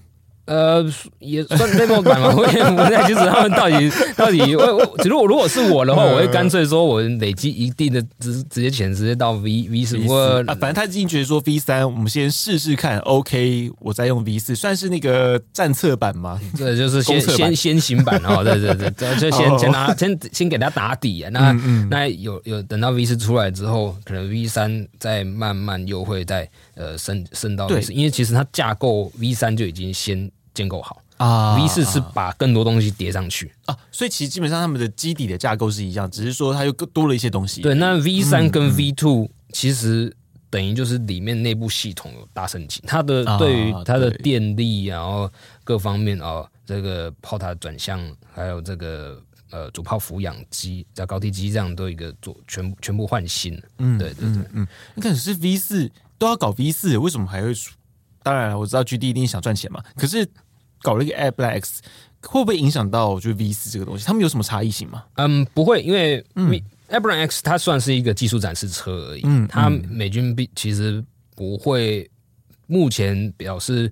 呃，也算 demo 版嘛，我也不太清楚他们到底到底我我，如果如果是我的话，我会干脆说我累积一定的直直接钱直接到 V V 四，我啊，反正他已经觉得说 V 三，我们先试试看，OK，我再用 V 四，算是那个战策版嘛，对，就是先先先行版哦，对对对，就先先拿 先先给他打底啊，那、嗯嗯、那有有等到 V 四出来之后，可能 V 三再慢慢又会再呃升升到 V 四，因为其实它架构 V 三就已经先。建构好啊，V 四是把更多东西叠上去啊，所以其实基本上他们的基底的架构是一样，只是说它又更多了一些东西。对，那 V 三跟 V two 其实等于就是里面内部系统有大升级，它的对于它的电力，然后各方面哦，这个炮塔转向，还有这个呃主炮俯仰机、在高低机这样都一个做全全部换新。嗯，对对对，嗯，你看是 V 四都要搞 V 四，为什么还会？当然，我知道 GD 一定想赚钱嘛。可是搞了一个 AirBlade X，会不会影响到就 V 四这个东西？他们有什么差异性吗？嗯，不会，因为 AirBlade X 它算是一个技术展示车而已。嗯，它美军必其实不会，目前表示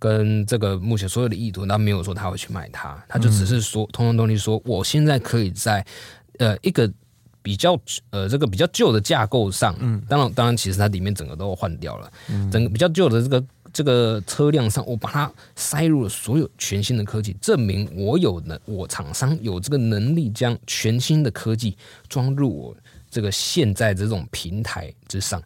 跟这个目前所有的意图，他没有说他会去卖它，他就只是说，通通东西说，我现在可以在呃一个比较呃这个比较旧的架构上，嗯，当然当然，其实它里面整个都换掉了，嗯，整个比较旧的这个。这个车辆上，我把它塞入了所有全新的科技，证明我有能，我厂商有这个能力将全新的科技装入我这个现在这种平台之上，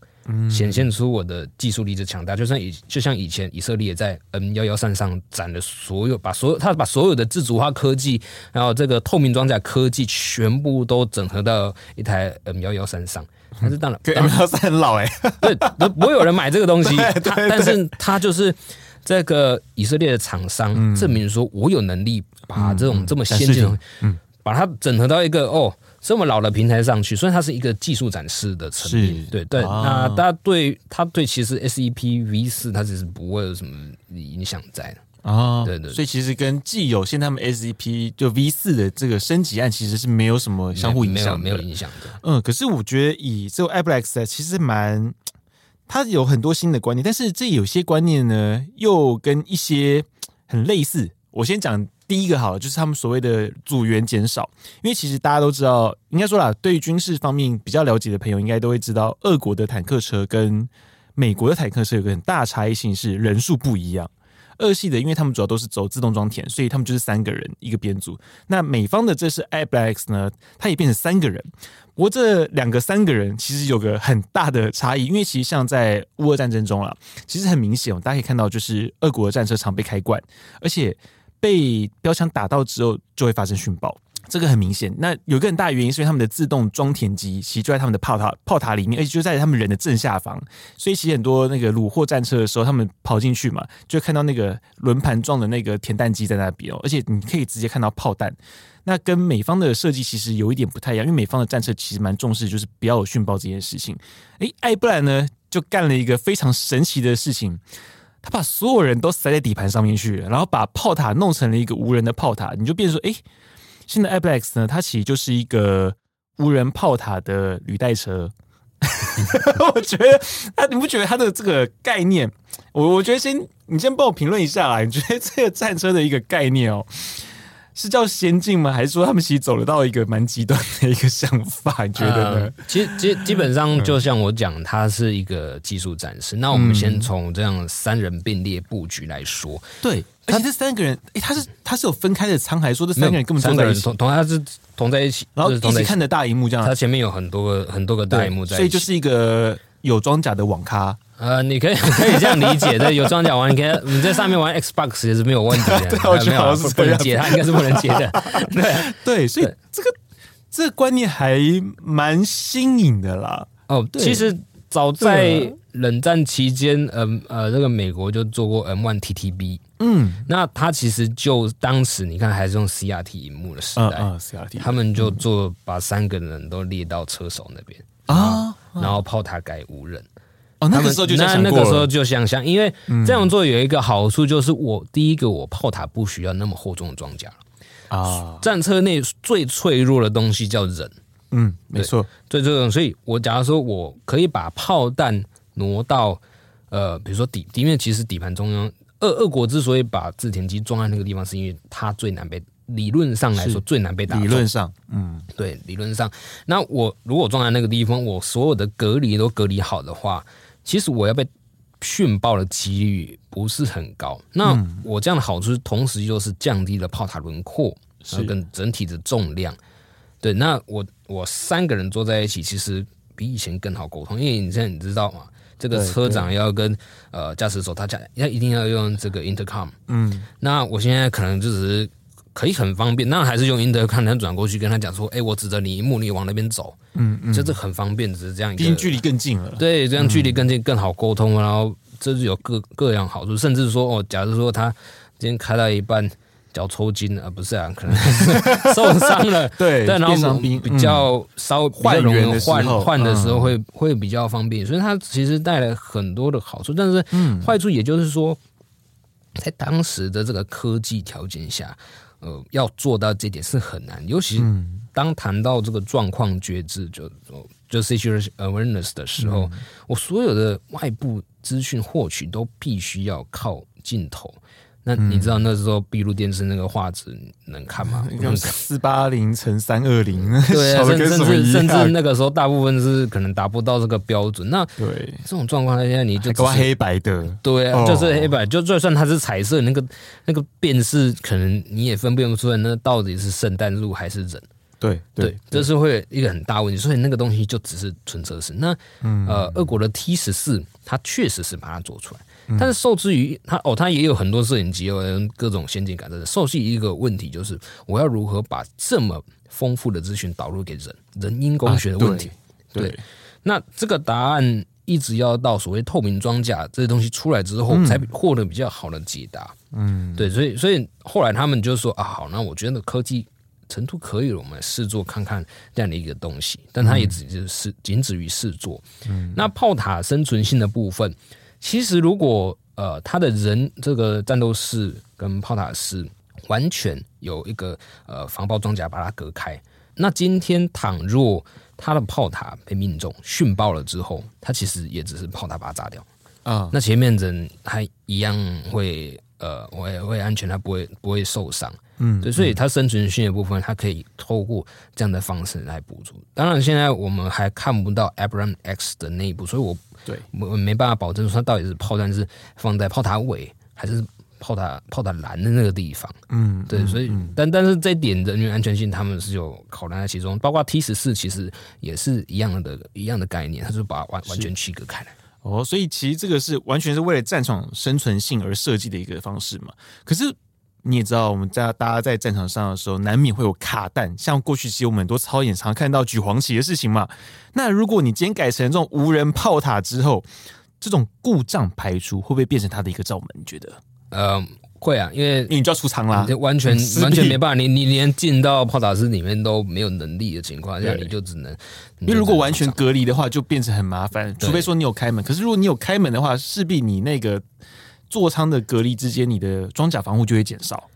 显现出我的技术力之强大。就像以就像以前以色列在 M 幺幺三上展的所有，把所有他把所有的自主化科技，然后这个透明装甲科技全部都整合到一台 M 幺幺三上。但是当然，对，M 幺三很老哎，对，不会有人买这个东西。但是他就是这个以色列的厂商，证明说我有能力把这种这么先进的，嗯，把它整合到一个哦这么老的平台上去，所以它是一个技术展示的层面。对对，那大家对它对其实 SEP V 四它其实不会有什么影响在的。啊，对对，所以其实跟既有现在他们 SEP 就 V 四的这个升级案，其实是没有什么相互影响，没有影响的。嗯，可是我觉得以这个 AirBlade 其实蛮，它有很多新的观念，但是这有些观念呢，又跟一些很类似。我先讲第一个好了，就是他们所谓的组员减少，因为其实大家都知道，应该说啦，对于军事方面比较了解的朋友，应该都会知道，俄国的坦克车跟美国的坦克车有个很大差异性是人数不一样。俄系的，因为他们主要都是走自动装填，所以他们就是三个人一个编组。那美方的这是 a b l a x 呢，它也变成三个人。不过这两个三个人其实有个很大的差异，因为其实像在乌俄战争中啊，其实很明显，大家可以看到，就是俄国的战车常被开罐，而且被标枪打到之后就会发生殉爆。这个很明显，那有一个很大的原因，是因为他们的自动装填机其实就在他们的炮塔炮塔里面，而且就在他们人的正下方，所以其实很多那个虏获战车的时候，他们跑进去嘛，就看到那个轮盘状的那个填弹机在那边哦，而且你可以直接看到炮弹。那跟美方的设计其实有一点不太一样，因为美方的战车其实蛮重视就是不要有殉爆这件事情。哎，艾布兰呢就干了一个非常神奇的事情，他把所有人都塞在底盘上面去，然后把炮塔弄成了一个无人的炮塔，你就变成说，哎。新的 AirBlade X 呢，它其实就是一个无人炮塔的履带车。我觉得，他，你不觉得他的这个概念？我我觉得先，你先帮我评论一下啦。你觉得这个战车的一个概念哦？是叫先进吗？还是说他们其实走得到一个蛮极端的一个想法？你觉得呢？呃、其实，基基本上就像我讲，它是一个技术展示。那我们先从这样三人并列布局来说。嗯、对，而且这三个人，哎，他是他是有分开的舱，还是说这三个人根本三个人同同他是同在一起，然后一起看的大荧幕这样。他前面有很多个很多个大荧幕在，所以就是一个有装甲的网咖。呃，你可以 可以这样理解，对，有装甲玩，你可以你在上面玩 Xbox 也是没有问题的。对，我觉得好像是不能接，他应该是不能接的。对对，所以这个这个观念还蛮新颖的啦。哦，对其实早在冷战期间，嗯呃，这个美国就做过 M1 TTB，嗯，那他其实就当时你看还是用 CRT 萤幕的时代，啊 CRT，他们就做把三个人都列到车手那边啊，然后炮塔改无人。哦，那个时候就那那个时候就想象，因为这样做有一个好处，就是我第一个我炮塔不需要那么厚重的装甲啊。战车内最脆弱的东西叫人，嗯，没错，最这种，所以我假如说我可以把炮弹挪到呃，比如说底地面，其实底盘中央俄俄国之所以把自田机装在那个地方，是因为它最难被理论上来说最难被打。理论上，嗯，对，理论上。那我如果装在那个地方，我所有的隔离都隔离好的话，其实我要被训爆的几率不是很高。那我这样的好处，同时就是降低了炮塔轮廓，是跟整体的重量。对，那我我三个人坐在一起，其实比以前更好沟通，因为你现在你知道嘛，这个车长要跟呃驾驶手他讲，要一定要用这个 intercom。嗯，那我现在可能就只是可以很方便，那还是用 intercom，他转过去跟他讲说，哎，我指着你一幕，你往那边走。嗯嗯，就是很方便，只是这样一个，毕竟距离更近了。对，这样距离更近更好沟通，然后这是有各各样好处，甚至说哦，假如说他今天开到一半。脚抽筋了，不是啊，可能 受伤了。对，但然后比较稍微换人换换的时候会会比较方便，所以它其实带来很多的好处。但是坏处也就是说，在当时的这个科技条件下，呃，要做到这点是很难。尤其当谈到这个状况觉知，就就 situation awareness 的时候，我所有的外部资讯获取都必须要靠镜头。那你知道那时候闭路电视那个画质能看吗？四八零乘三二零，对啊，甚至甚至那个时候大部分是可能达不到这个标准。那对这种状况下，现在你就搞黑白的，对啊，就是黑白，就就算它是彩色，那个那个辨识可能你也分辨不出来，那到底是圣诞树还是人？对对，这是会一个很大问题。所以那个东西就只是纯测试。那呃，俄国的 T 十四，它确实是把它做出来。但是受制于它哦，它也有很多摄影机哦，各种先进感测。受制于一个问题，就是我要如何把这么丰富的资讯导入给人，人因工学的问题。啊、对，对，那这个答案一直要到所谓透明装甲这些东西出来之后，才获得比较好的解答。嗯，对，所以所以后来他们就说啊，好，那我觉得科技程度可以了，我们来试做看看这样的一个东西。但它也只是仅止于试做。嗯，那炮塔生存性的部分。其实，如果呃，他的人这个战斗室跟炮塔室完全有一个呃防爆装甲把它隔开，那今天倘若他的炮塔被命中殉爆了之后，他其实也只是炮塔把它炸掉。啊，那前面人还一样会呃会会安全，他不会不会受伤。嗯，对，所以它生存性的部分，它可以透过这样的方式来补足。当然，现在我们还看不到 Abrams X 的内部，所以我对我没办法保证说它到底是炮弹是放在炮塔尾，还是炮塔炮塔栏的那个地方。嗯，对，所以但但是这一点人员安全性，他们是有考量在其中。包括 T 十四其实也是一样的，一样的概念，它就把完完全区隔开来。哦，所以其实这个是完全是为了战场生存性而设计的一个方式嘛。可是。你也知道，我们在大家在战场上的时候，难免会有卡弹。像过去其实我们很多操演常看到举黄旗的事情嘛。那如果你今天改成这种无人炮塔之后，这种故障排除会不会变成它的一个罩门？你觉得？嗯，会啊，因为你就要出舱啦，完全 完全没办法，你你连进到炮塔室里面都没有能力的情况下，你就只能，因为如果完全隔离的话，就变成很麻烦。除非说你有开门，可是如果你有开门的话，势必你那个。座舱的隔离之间，你的装甲防护就会减少。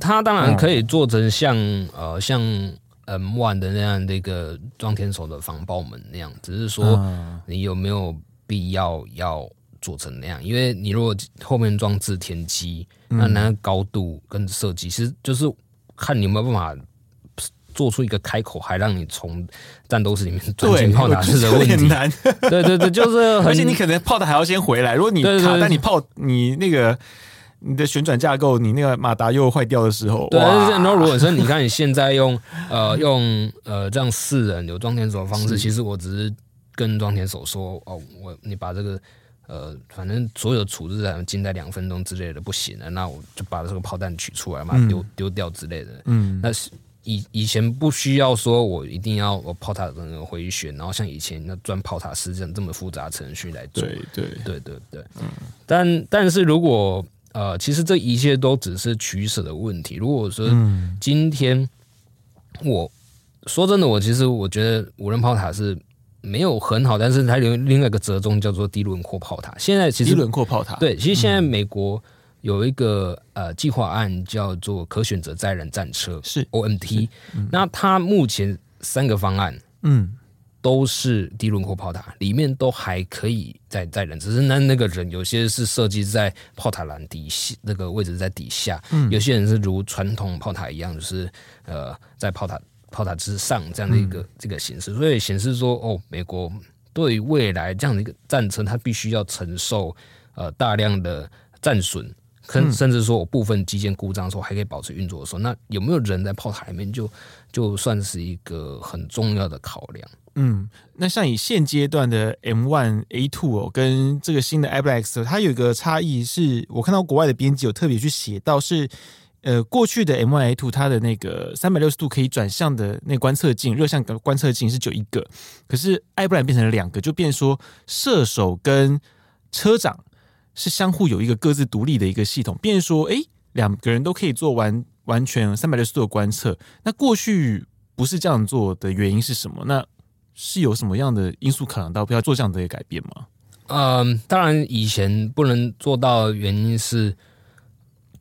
它当然可以做成像、嗯、呃像 M One 的那样的一个装填手的防爆门那样，只是说你有没有必要要做成那样？因为你如果后面装置填机，那那个高度跟设计，其实就是看你有没有办法。做出一个开口，还让你从战斗室里面钻进炮塔室的问题，很难。对对对，就是，而且你可能炮塔还要先回来。如果你卡，但你炮你那个你的旋转架构，你那个马达又坏掉的时候，对。然后如果说你看你现在用 呃用呃这样四人有装填手的方式，其实我只是跟装填手说哦，我你把这个呃反正所有处置在静在两分钟之类的不行了，那我就把这个炮弹取出来嘛，丢丢掉之类的。嗯，那是。以以前不需要说，我一定要我炮塔的那个回旋，然后像以前那钻炮塔是这样这么复杂程序来做。对对对对对。嗯。但但是如果呃，其实这一切都只是取舍的问题。如果说今天我说真的，我其实我觉得无人炮塔是没有很好，但是它有另外一个折中叫做低轮廓炮塔。现在其实低轮廓炮塔对，其实现在美国。有一个呃计划案叫做可选择载人战车，是 OMT。那它目前三个方案，嗯，都是低轮廓炮塔，里面都还可以载载人，只是那那个人有些是设计在炮塔栏底下，那个位置在底下，嗯，有些人是如传统炮塔一样，就是呃在炮塔炮塔之上这样的一个、嗯、这个形式，所以显示说哦，美国对于未来这样的一个战争，它必须要承受呃大量的战损。甚甚至说，我部分机件故障的时候还可以保持运作的时候，那有没有人在炮塔里面就就算是一个很重要的考量。嗯，那像以现阶段的 M1A2 哦，跟这个新的 ABLAX，它有一个差异是，我看到国外的编辑有特别去写到是，呃，过去的 M1A2 它的那个三百六十度可以转向的那观测镜，热像观测镜是就一个，可是艾布兰变成了两个，就变说射手跟车长。是相互有一个各自独立的一个系统，变说，哎，两个人都可以做完完全三百六十度的观测。那过去不是这样做的原因是什么？那是有什么样的因素考量到不要做这样的一个改变吗？嗯，当然以前不能做到原因是，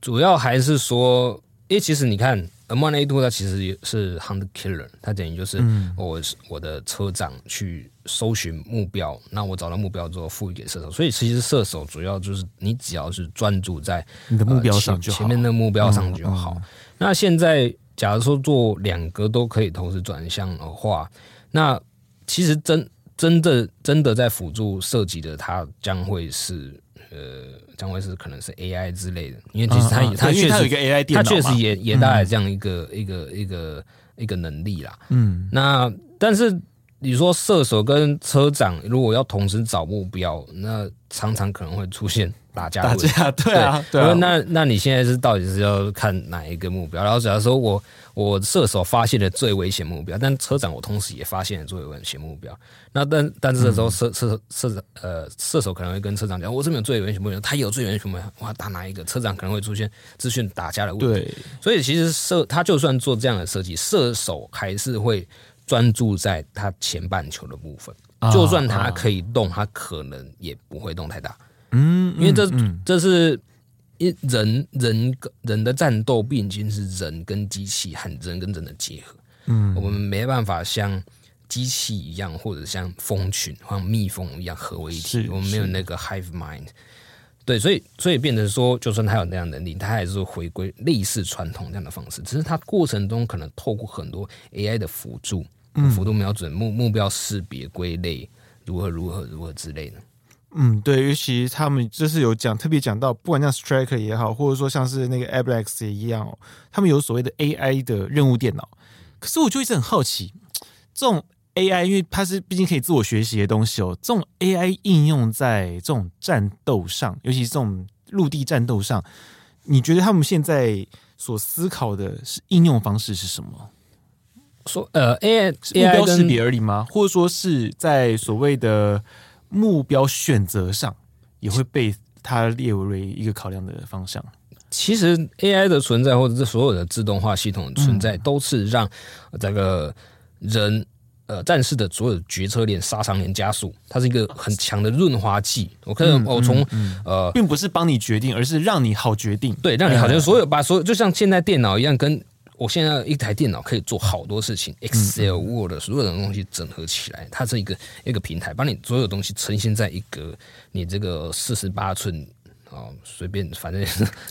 主要还是说，哎，其实你看。M1A2 它其实也是 Hunt Killer，它等于就是我我的车长去搜寻目标，那我找到目标之后赋予给射手，所以其实射手主要就是你只要是专注在你的目标上就好，前面的目标上就好。那现在假如说做两个都可以同时转向的话，那其实真真的真的在辅助射击的，它将会是。呃，将会是可能是 AI 之类的，因为其实它它确实有一个 AI 电脑，它确实也也带来这样一个、嗯、一个一个一个能力啦。嗯，那但是你说射手跟车长如果要同时找目标，那常常可能会出现。打架，打架，对啊，对啊。那那你现在是到底是要看哪一个目标？然后假如说我我射手发现了最危险目标，但车长我同时也发现了最危险目标。那但但是这时候射射射长呃射手可能会跟车长讲，我这边有最危险目标，他有最危险目标，我要打哪一个？车长可能会出现资讯打架的问题。对，所以其实射他就算做这样的设计，射手还是会专注在他前半球的部分。就算他可以动，他可能也不会动太大。嗯，因为这这是一人人人的战斗，毕竟是人跟机器和人跟人的结合。嗯，我们没办法像机器一样，或者像蜂群、像蜜蜂一样合为一体。我们没有那个 hive mind。对，所以所以变成说，就算他有那样的能力，他还是回归类似传统这样的方式。只是他过程中可能透过很多 AI 的辅助，辅助瞄准目目标识别归类，如何如何如何之类的。嗯，对，尤其他们就是有讲特别讲到，不管像 Striker 也好，或者说像是那个 Ablex 也一样哦，他们有所谓的 AI 的任务电脑。可是我就一直很好奇，这种 AI，因为它是毕竟可以自我学习的东西哦，这种 AI 应用在这种战斗上，尤其是这种陆地战斗上，你觉得他们现在所思考的是应用方式是什么？说呃，AI 目标识别而已吗？或者说是在所谓的目标选择上也会被它列为一个考量的方向。其实 AI 的存在，或者是所有的自动化系统的存在，都是让这个人呃战士的所有决策链、杀伤链加速。它是一个很强的润滑剂。我可能我从呃，并不是帮你决定，而是让你好决定。对，让你好决定。所有把所有，就像现在电脑一样，跟。我现在一台电脑可以做好多事情，Excel、Word 所有的东西整合起来，它是一个一个平台，把你所有东西呈现在一个你这个四十八寸。哦，随便，反正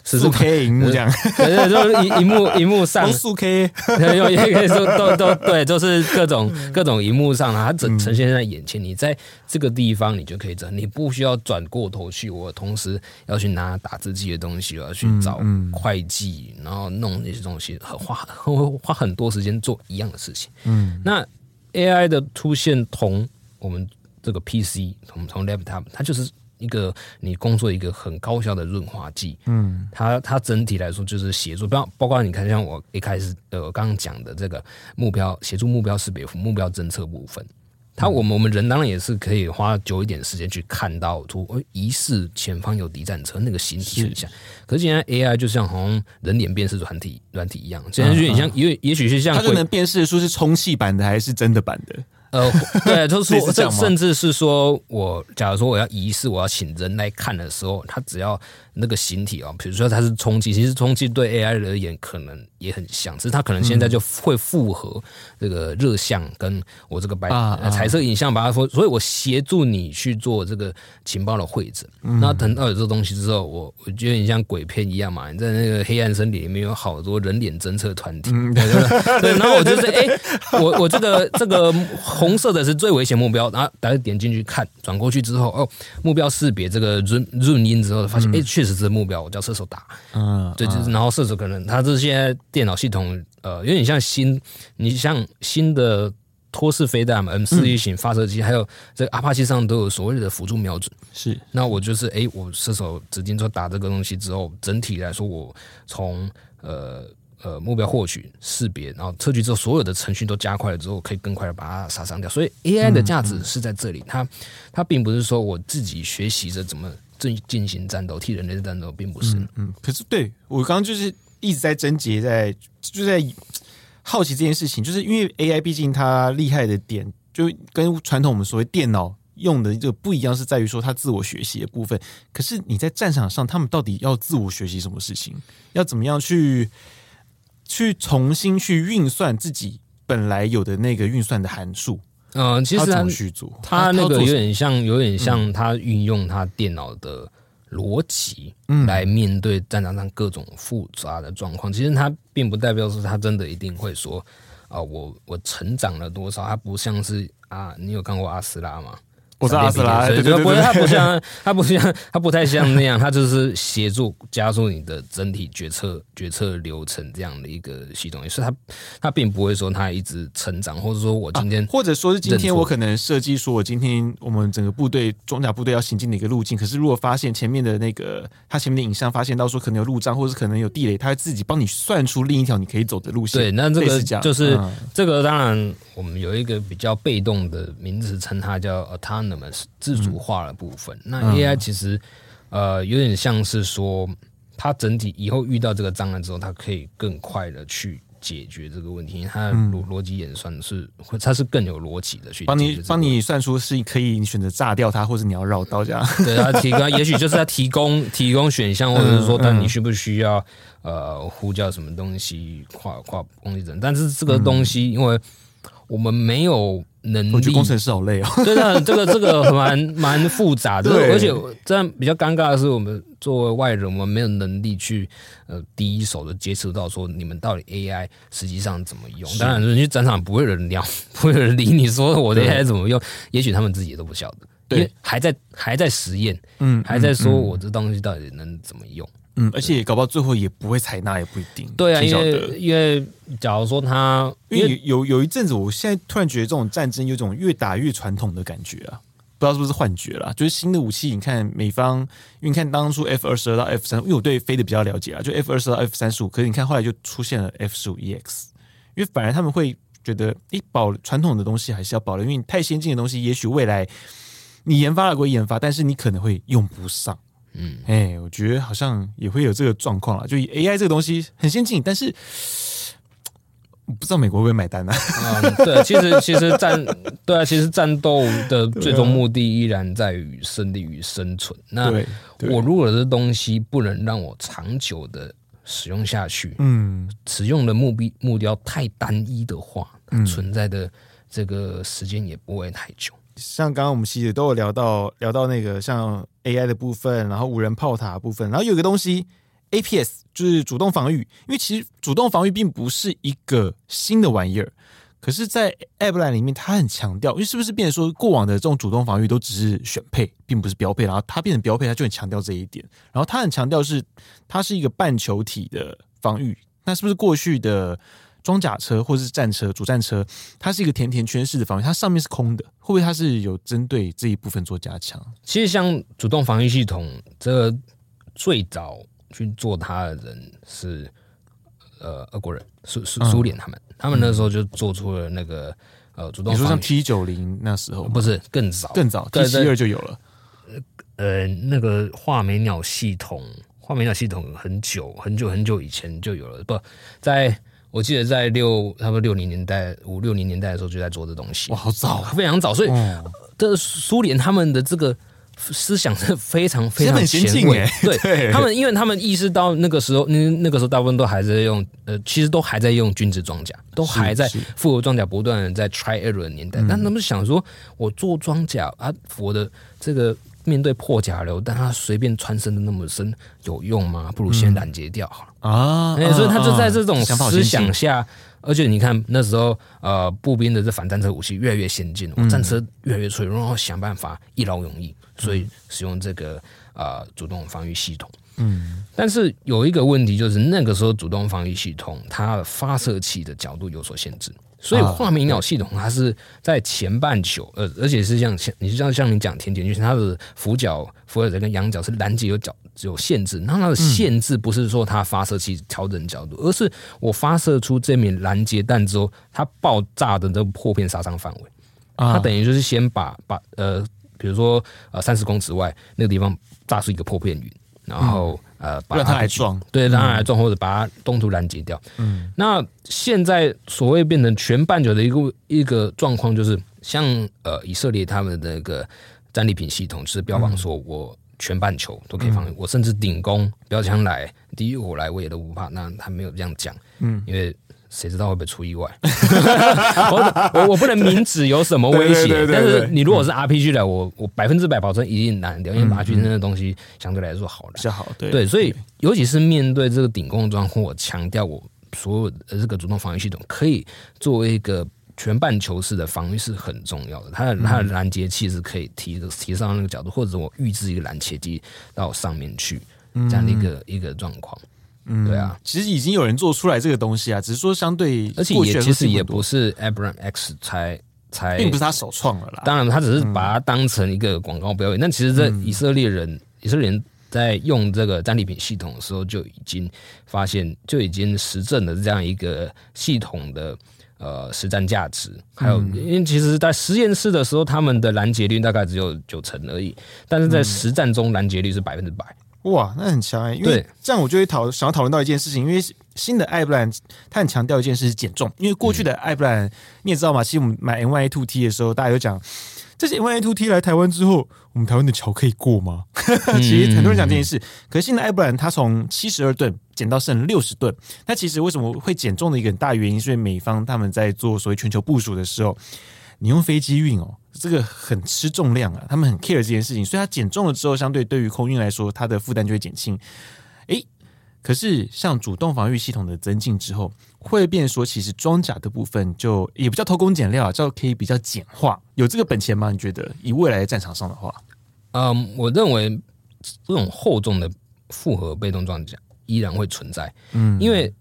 四 K 荧幕这样，对对，就是荧荧幕荧幕上四 K，有也可以说都都对，就是各种各种荧幕上它整呈现在眼前，你在这个地方你就可以整，你不需要转过头去，我同时要去拿打字机的东西，我要去找会计，然后弄那些东西，花 会花很多时间做一样的事情。嗯，那 AI 的出现同我们这个 PC 从从 Laptop，它就是。一个你工作一个很高效的润滑剂，嗯，它它整体来说就是协助，包包括你看，像我一开始呃我刚刚讲的这个目标协助目标识别、目标侦测部分，它我们我们人当然也是可以花久一点时间去看到，说疑似前方有敌战车那个形体很像，可是现在 AI 就像好像人脸辨识软体软体一样，现在就有点像，因为也许是像它就能辨识出是充气版的还是真的版的。呃，对，就是说，这甚至是说我假如说我要仪式，我要请人来看的时候，他只要那个形体啊，比如说它是冲击，其实冲击对 AI 而言可能也很像，只是它可能现在就会复合这个热像跟我这个白、嗯、彩色影像把它说，所以我协助你去做这个情报的绘制。那、嗯、等到有这个东西之后，我我觉得你像鬼片一样嘛，你在那个黑暗森林里面有好多人脸侦测团体，嗯、对对对，对，然后我就是哎、欸，我我这个这个。红色的是最危险目标，然后大家点进去看，转过去之后，哦，目标识别这个 zoom zoom in 之后，发现哎，确、嗯、实是目标，我叫射手打，嗯，对，就是，然后射手可能他这些电脑系统，呃，有点像新，你像新的托式飞弹嘛，M 四一型发射机，嗯、还有这个阿帕奇上都有所谓的辅助瞄准，是，那我就是哎，我射手指定说打这个东西之后，整体来说，我从呃。呃，目标获取、识别，然后测距之后，所有的程序都加快了之后，可以更快的把它杀伤掉。所以 AI 的价值是在这里，嗯嗯、它它并不是说我自己学习着怎么进进行战斗、替人类的战斗，并不是。嗯，可是对我刚刚就是一直在纠结，在就在好奇这件事情，就是因为 AI 毕竟它厉害的点，就跟传统我们所谓电脑用的这个不一样，是在于说它自我学习的部分。可是你在战场上，他们到底要自我学习什么事情？要怎么样去？去重新去运算自己本来有的那个运算的函数，嗯、呃，其实他他那个有点像，有点像他运用他电脑的逻辑来面对战场上各种复杂的状况。其实他并不代表说他真的一定会说啊、呃，我我成长了多少？他不像是啊，你有看过阿斯拉吗？我是阿斯拉，对对对，不是，他不像，他不像，他不太像那样，他就是协助加速你的整体决策决策流程这样的一个系统，所以他他并不会说他一直成长，或者说我今天、啊，或者说是今天我可能设计说我今天我们整个部队装甲部队要行进的一个路径，可是如果发现前面的那个他前面的影像发现到说可能有路障，或者是可能有地雷，他会自己帮你算出另一条你可以走的路线。对，那这个就是、嗯、这个当然我们有一个比较被动的名词称它叫 autonomous 自主化的部分，嗯、那 AI 其实，呃，有点像是说，它整体以后遇到这个障碍之后，它可以更快的去解决这个问题。它的逻逻辑演算是，它是更有逻辑的去帮你帮你算出是可以你选择炸掉它，或者你要绕道这样。对，它提供，也许就是它提供 提供选项，或者是说，但你需不需要呃呼叫什么东西跨跨攻击人？但是这个东西，因为我们没有。能力，我觉得工程师好累哦。对的，这个这个蛮蛮复杂的，而且这样比较尴尬的是，我们作为外人，我们没有能力去呃第一手的接触到说你们到底 AI 实际上怎么用。当然，你去战场不会有人聊，不会有人理你说我的 AI 怎么用，也许他们自己都不晓得，因为还在还在实验，嗯，还在说我这东西到底能怎么用。嗯，而且搞不好最后也不会采纳，也不一定。对啊，因为因为假如说他，因为有有一阵子，我现在突然觉得这种战争有种越打越传统的感觉啊，不知道是不是幻觉啦。就是新的武器，你看美方，因为你看当初 F 二十二到 F 三，因为我对飞的比较了解啊，就 F 二十二到 F 三十五，可是你看后来就出现了 F 十五 EX，因为反而他们会觉得，诶，保传统的东西还是要保留，因为你太先进的东西，也许未来你研发了归研发，但是你可能会用不上。嗯，哎，我觉得好像也会有这个状况啊。就 AI 这个东西很先进，但是不知道美国会不会买单呢？啊？嗯，对，其实 其实战对啊，其实战斗的最终目的依然在于胜利与生存。那我如果这东西不能让我长久的使用下去，嗯，使用的目的目标太单一的话，存在的这个时间也不会太久。像刚刚我们其实都有聊到聊到那个像 AI 的部分，然后无人炮塔部分，然后有一个东西 APS 就是主动防御，因为其实主动防御并不是一个新的玩意儿，可是，在 AppLine 里面它很强调，因为是不是变成说过往的这种主动防御都只是选配，并不是标配，然后它变成标配，它就很强调这一点，然后它很强调是它是一个半球体的防御，那是不是过去的？装甲车或者是战车、主战车，它是一个甜甜圈式的防御，它上面是空的，会不会它是有针对这一部分做加强？其实像主动防御系统，这个最早去做它的人是呃俄国人，苏苏苏联他们，嗯、他们那时候就做出了那个呃主动防御。你说像 T 九零那时候？不是更早？更早，T 七二就有了。呃，那个画眉鸟系统，画眉鸟系统很久很久很久以前就有了，不在。我记得在六差不多六零年代五六零年代的时候就在做这东西，哇，好早，啊非常早。所以，这苏联他们的这个。思想是非常非常前卫，对，对他们，因为他们意识到那个时候，那那个时候大部分都还在用，呃，其实都还在用军制装甲，都还在复合装甲不断的在 try error 的年代。但他们想说，我做装甲啊，我的这个面对破甲流，但它随便穿身的那么深有用吗？不如先拦截掉好了、嗯、啊、欸。所以他就在这种思想下。而且你看那时候，呃，步兵的这反战车武器越来越先进，战车越来越脆弱，然后想办法一劳永逸，所以使用这个呃主动防御系统。嗯，但是有一个问题就是那个时候主动防御系统它发射器的角度有所限制。所以画眉鸟系统它是在前半球，呃，而且是像像你就像像你讲甜甜圈，它的俯角、俯耳跟仰角是拦截有角有限制。那它的限制不是说它发射器调整角度，而是我发射出这枚拦截弹之后，它爆炸的这个破片杀伤范围，它等于就是先把把呃，比如说呃三十公尺外那个地方炸出一个破片云，然后。呃，把它来撞，对，让它来撞，或者把它中途拦截掉。嗯，那现在所谓变成全半球的一个一个状况，就是像呃以色列他们的那个战利品系统，就是标榜说我全半球都可以防御，我甚至顶攻标枪来，第一火来我也都不怕。那他没有这样讲，嗯，因为。谁知道会不会出意外？我我我不能明指有什么威胁，对对对对对，但是你如果是 RPG 的，我我百分之百保证一定难掉，因为马军那个东西相对来说好的比较好。对对，所以尤其是面对这个顶攻状况，我强调我所有的这个主动防御系统可以作为一个全半球式的防御是很重要的。它的它的拦截器是可以提提上那个角度，或者我预置一个拦截机到上面去这样的一个一个状况。嗯，对啊，其实已经有人做出来这个东西啊，只是说相对，而且也其实也不是 Abrams X 才才，并不是他首创了啦。当然，他只是把它当成一个广告标语。那、嗯、其实，在以色列人、嗯，以色列人在用这个战利品系统的时候，就已经发现，就已经实证了这样一个系统的呃实战价值。还有，因为其实，在实验室的时候，他们的拦截率大概只有九成而已，但是在实战中，拦截率是百分之百。哇，那很强哎、欸！因为这样我就会讨想要讨论到一件事情，因为新的艾布兰他很强调一件事是减重，因为过去的艾布兰你也知道嘛，其实我们买 M1A2T 的时候，大家有讲这些 M1A2T 来台湾之后，我们台湾的桥可以过吗？其实很多人讲这件事，可是新的艾布兰它从七十二吨减到剩六十吨，那其实为什么会减重的一个很大原因，是因为美方他们在做所谓全球部署的时候，你用飞机运哦。这个很吃重量啊，他们很 care 这件事情，所以它减重了之后，相对对于空运来说，它的负担就会减轻。诶，可是像主动防御系统的增进之后，会变说，其实装甲的部分就也不叫偷工减料啊，叫可以比较简化。有这个本钱吗？你觉得以未来的战场上的话，嗯，我认为这种厚重的复合被动装甲依然会存在，嗯，因为。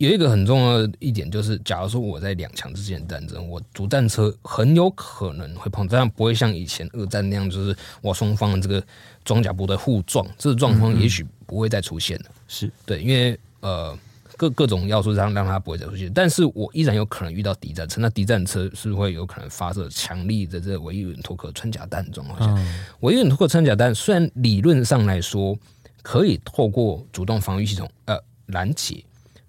有一个很重要的一点，就是假如说我在两强之间的战争，我主战车很有可能会碰，这样不会像以前二战那样，就是我双方的这个装甲部队互撞，这个状况也许不会再出现了。是对，因为呃各各种要素让让它不会再出现，但是我依然有可能遇到敌战车，那敌战车是会有可能发射强力的这个维伊尔托克穿甲弹这种好像维伊尔托克穿甲弹虽然理论上来说可以透过主动防御系统呃拦截。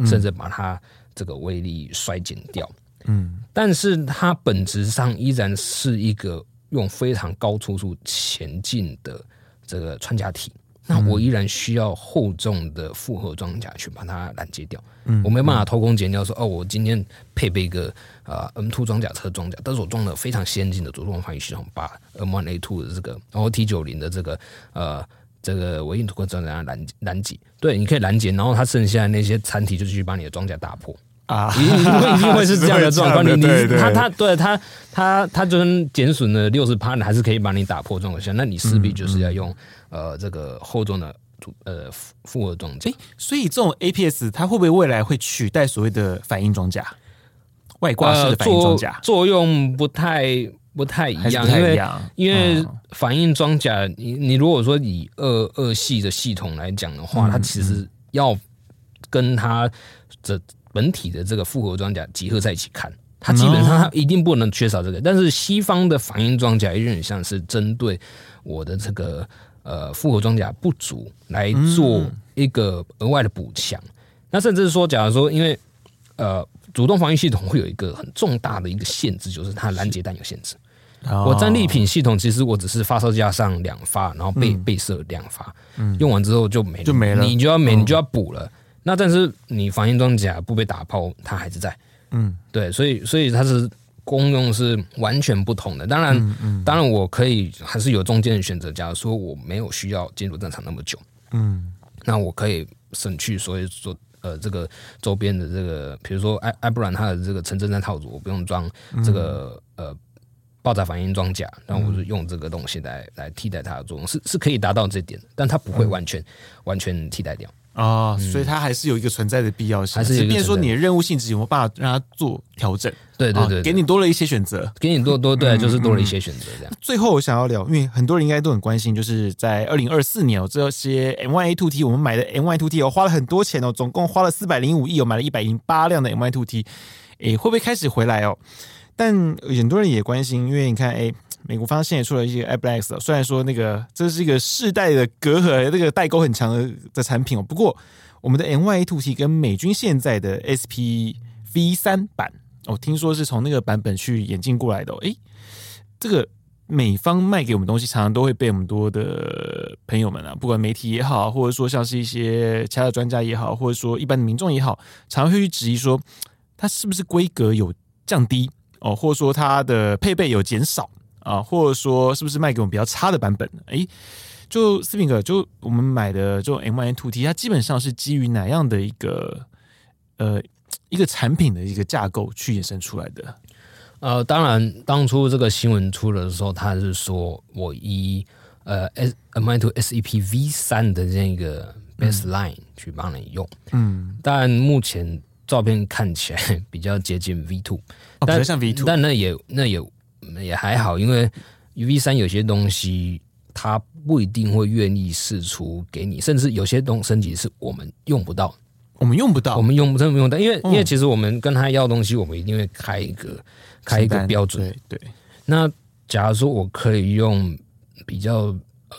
甚至把它这个威力衰减掉，嗯，但是它本质上依然是一个用非常高速度前进的这个穿甲体。那我依然需要厚重的复合装甲去把它拦截掉。嗯，我没办法偷工减料说哦，我今天配备一个啊 M2 装甲车装甲，但是我装了非常先进的主动防御系统，把 M1A2 的这个，然后 T90 的这个呃。这个维因图克装甲拦拦截，对，你可以拦截，然后它剩下的那些残体就继续把你的装甲打破啊，一定会一定会是这样的状况。你你他他对他他他就算减损了六十趴，还是可以把你打破这种。那你势必就是要用、嗯、呃这个厚重的呃复合装甲。所以这种 APS 它会不会未来会取代所谓的反应装甲？外挂式的反应装甲、呃、作用不太。不太一样，因为因为反应装甲，你你如果说以二二系的系统来讲的话，它其实要跟它的本体的这个复合装甲结合在一起看，它基本上它一定不能缺少这个。但是西方的反应装甲有点像是针对我的这个呃复合装甲不足来做一个额外的补强。那甚至是说，假如说因为呃主动防御系统会有一个很重大的一个限制，就是它拦截弹有限制。哦、我战利品系统其实我只是发射架上两发，然后被备射两发，用完之后就没了，就没了，你就要没，你就要补了。那但是你防御装甲不被打炮，它还是在。嗯，对，所以所以它是功用是完全不同的。当然，嗯嗯、当然我可以还是有中间的选择。假如说我没有需要进入战场那么久，嗯，那我可以省去所以说呃这个周边的这个，比如说艾艾布兰它的这个城镇战套组，我不用装这个、嗯、呃爆炸反应装甲，然后我是用这个东西来来替代它的作用，是是可以达到这点的，但它不会完全、嗯、完全替代掉。啊、哦，所以它还是有一个存在的必要性，还是即便说你的任务性质有没有办法让它做调整？对对对，哦，给你多了一些选择，给你多多对，就是多了一些选择这样。最后我想要聊，因为很多人应该都很关心，就是在二零二四年哦，这些 my to T，我们买的 M Y Two T 哦，花了很多钱哦，总共花了四百零五亿哦，买了一百零八辆的 M Y Two T，诶，会不会开始回来哦？但很多人也关心，因为你看，诶。美国方现在出了一些 ABLAX，虽然说那个这是一个世代的隔阂，这个代沟很强的的产品哦。不过我们的 M1A2T 跟美军现在的 SP V3 版哦，听说是从那个版本去演进过来的。诶，这个美方卖给我们东西，常常都会被我们多的朋友们啊，不管媒体也好，或者说像是一些其他的专家也好，或者说一般的民众也好，常常会去质疑说，它是不是规格有降低哦，或者说它的配备有减少。啊，或者说是不是卖给我们比较差的版本？诶，就斯宾格，就我们买的这种 M1A2T，它基本上是基于哪样的一个呃一个产品的一个架构去衍生出来的？呃，当然，当初这个新闻出了的时候，他是说我以呃 S M I Two S E P V 三的这个 baseline 去帮你用，嗯，但目前照片看起来 比较接近 V2，哦，比较像 V2，但那也那也。也还好，因为 V 三有些东西它不一定会愿意试出给你，甚至有些东升级是我们用不到，我们用不到，我们用不真不用到，因为、嗯、因为其实我们跟他要东西，我们一定会开一个开一个标准。对对。那假如说我可以用比较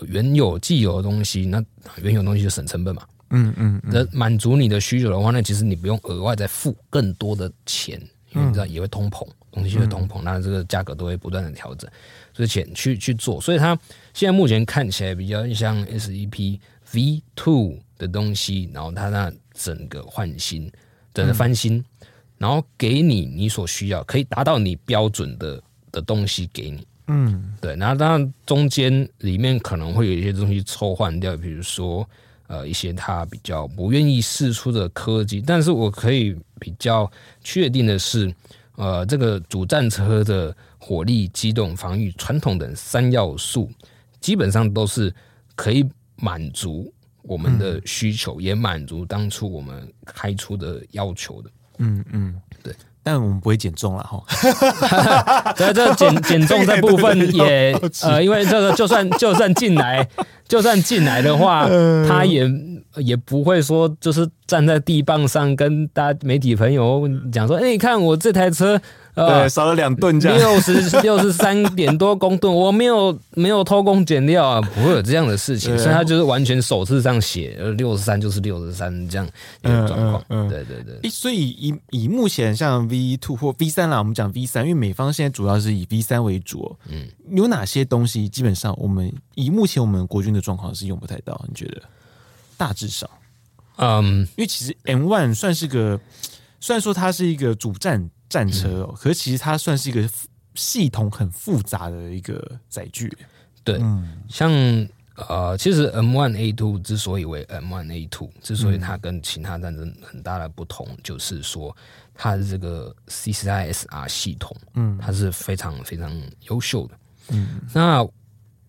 原有既有的东西，那原有东西就省成本嘛。嗯嗯。那、嗯、满足你的需求的话，那其实你不用额外再付更多的钱，因为你知道也会通膨。东西会通膨，那这个价格都会不断的调整，所以钱去去做，所以它现在目前看起来比较像 SEP V two 的东西，然后它那整个换新，整个翻新，然后给你你所需要，可以达到你标准的的东西给你，嗯，对，然后当然中间里面可能会有一些东西抽换掉，比如说呃一些他比较不愿意试出的科技，但是我可以比较确定的是。呃，这个主战车的火力、机动、防御、传统等三要素，基本上都是可以满足我们的需求，嗯、也满足当初我们开出的要求的。嗯嗯，对。但我们不会减重了哈。在 这减减重这部分 也呃，因为这个就算就算进来，就算进来的话，他也也不会说就是站在地磅上跟大家媒体朋友讲说，哎，你看我这台车。对，少了两吨，这样六十 六十三点多公吨，我没有没有偷工减料啊，不会有这样的事情，所以他就是完全手册上写，呃，六十三就是六十三这样一个状况。嗯嗯嗯、对对对。所以以以目前像 V two 或 V 三啦，我们讲 V 三，因为美方现在主要是以 V 三为主。嗯，有哪些东西基本上我们以目前我们国军的状况是用不太到？你觉得？大致上，嗯，因为其实 M one 算是个，虽然说它是一个主战。战车哦，嗯、可是其实它算是一个系统很复杂的一个载具。对，嗯、像呃，其实 M One A Two 之所以为 M One A Two，之所以它跟其他战争很大的不同，嗯、就是说它的这个 CCISR 系统，嗯，它是非常非常优秀的。嗯，那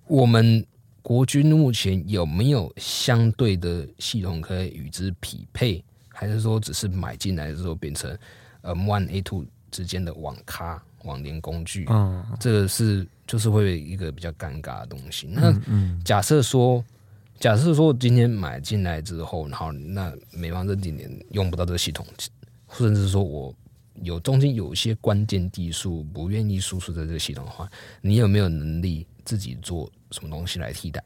我们国军目前有没有相对的系统可以与之匹配，还是说只是买进来之后变成？M1A2 之间的网咖网联工具，嗯，这个是就是会有一个比较尴尬的东西。那假设说，假设说今天买进来之后，然后那美方这几年用不到这个系统，甚至说我有中间有一些关键技术不愿意输出在这个系统的话，你有没有能力自己做什么东西来替代？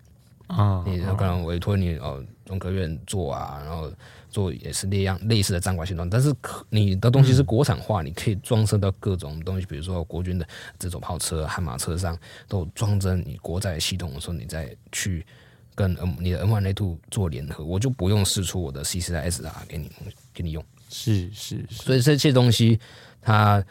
啊，你可能委托你哦中科院做啊，然后做也是那样类似的战管系统，但是可你的东西是国产化，你可以装设到各种东西，比如说国军的这种炮车、悍马车上都装着你国载系统的时候，你再去跟 M 你的 M1A2 做联合，我就不用试出我的 C4SR 给你给你用。是是，是，所以这些东西，他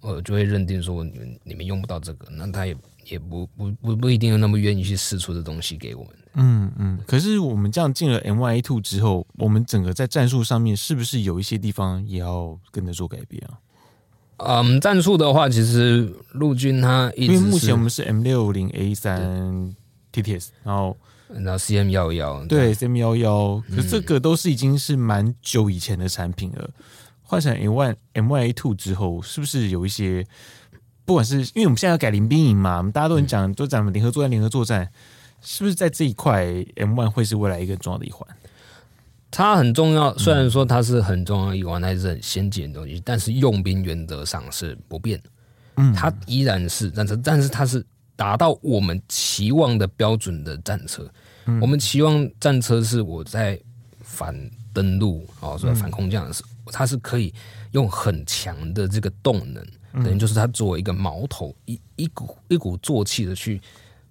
呃就会认定说你们你们用不到这个，那他也也不不不不一定有那么愿意去试出的东西给我们。嗯嗯。可是我们这样进了 MYA Two 之后，我们整个在战术上面是不是有一些地方也要跟着做改变啊？嗯，战术的话，其实陆军它因为目前我们是 M 六零 A 三 TTS，然后。然后 CM 幺幺对 CM 幺幺，可是这个都是已经是蛮久以前的产品了。换成 M one M one A two 之后，是不是有一些，不管是因为我们现在要改临兵营嘛，我们大家都很讲都讲联合作战，联合作战，是不是在这一块 M one 会是未来一个重要的一环？它很重要，虽然说它是很重要的一环，它是很先进的东西，但是用兵原则上是不变的。嗯，它依然是战车，但是它是。达到我们期望的标准的战车，嗯、我们期望战车是我在反登陆哦，所以反空降的时候，嗯、它是可以用很强的这个动能，嗯、等于就是它作为一个矛头，一一股一股作气的去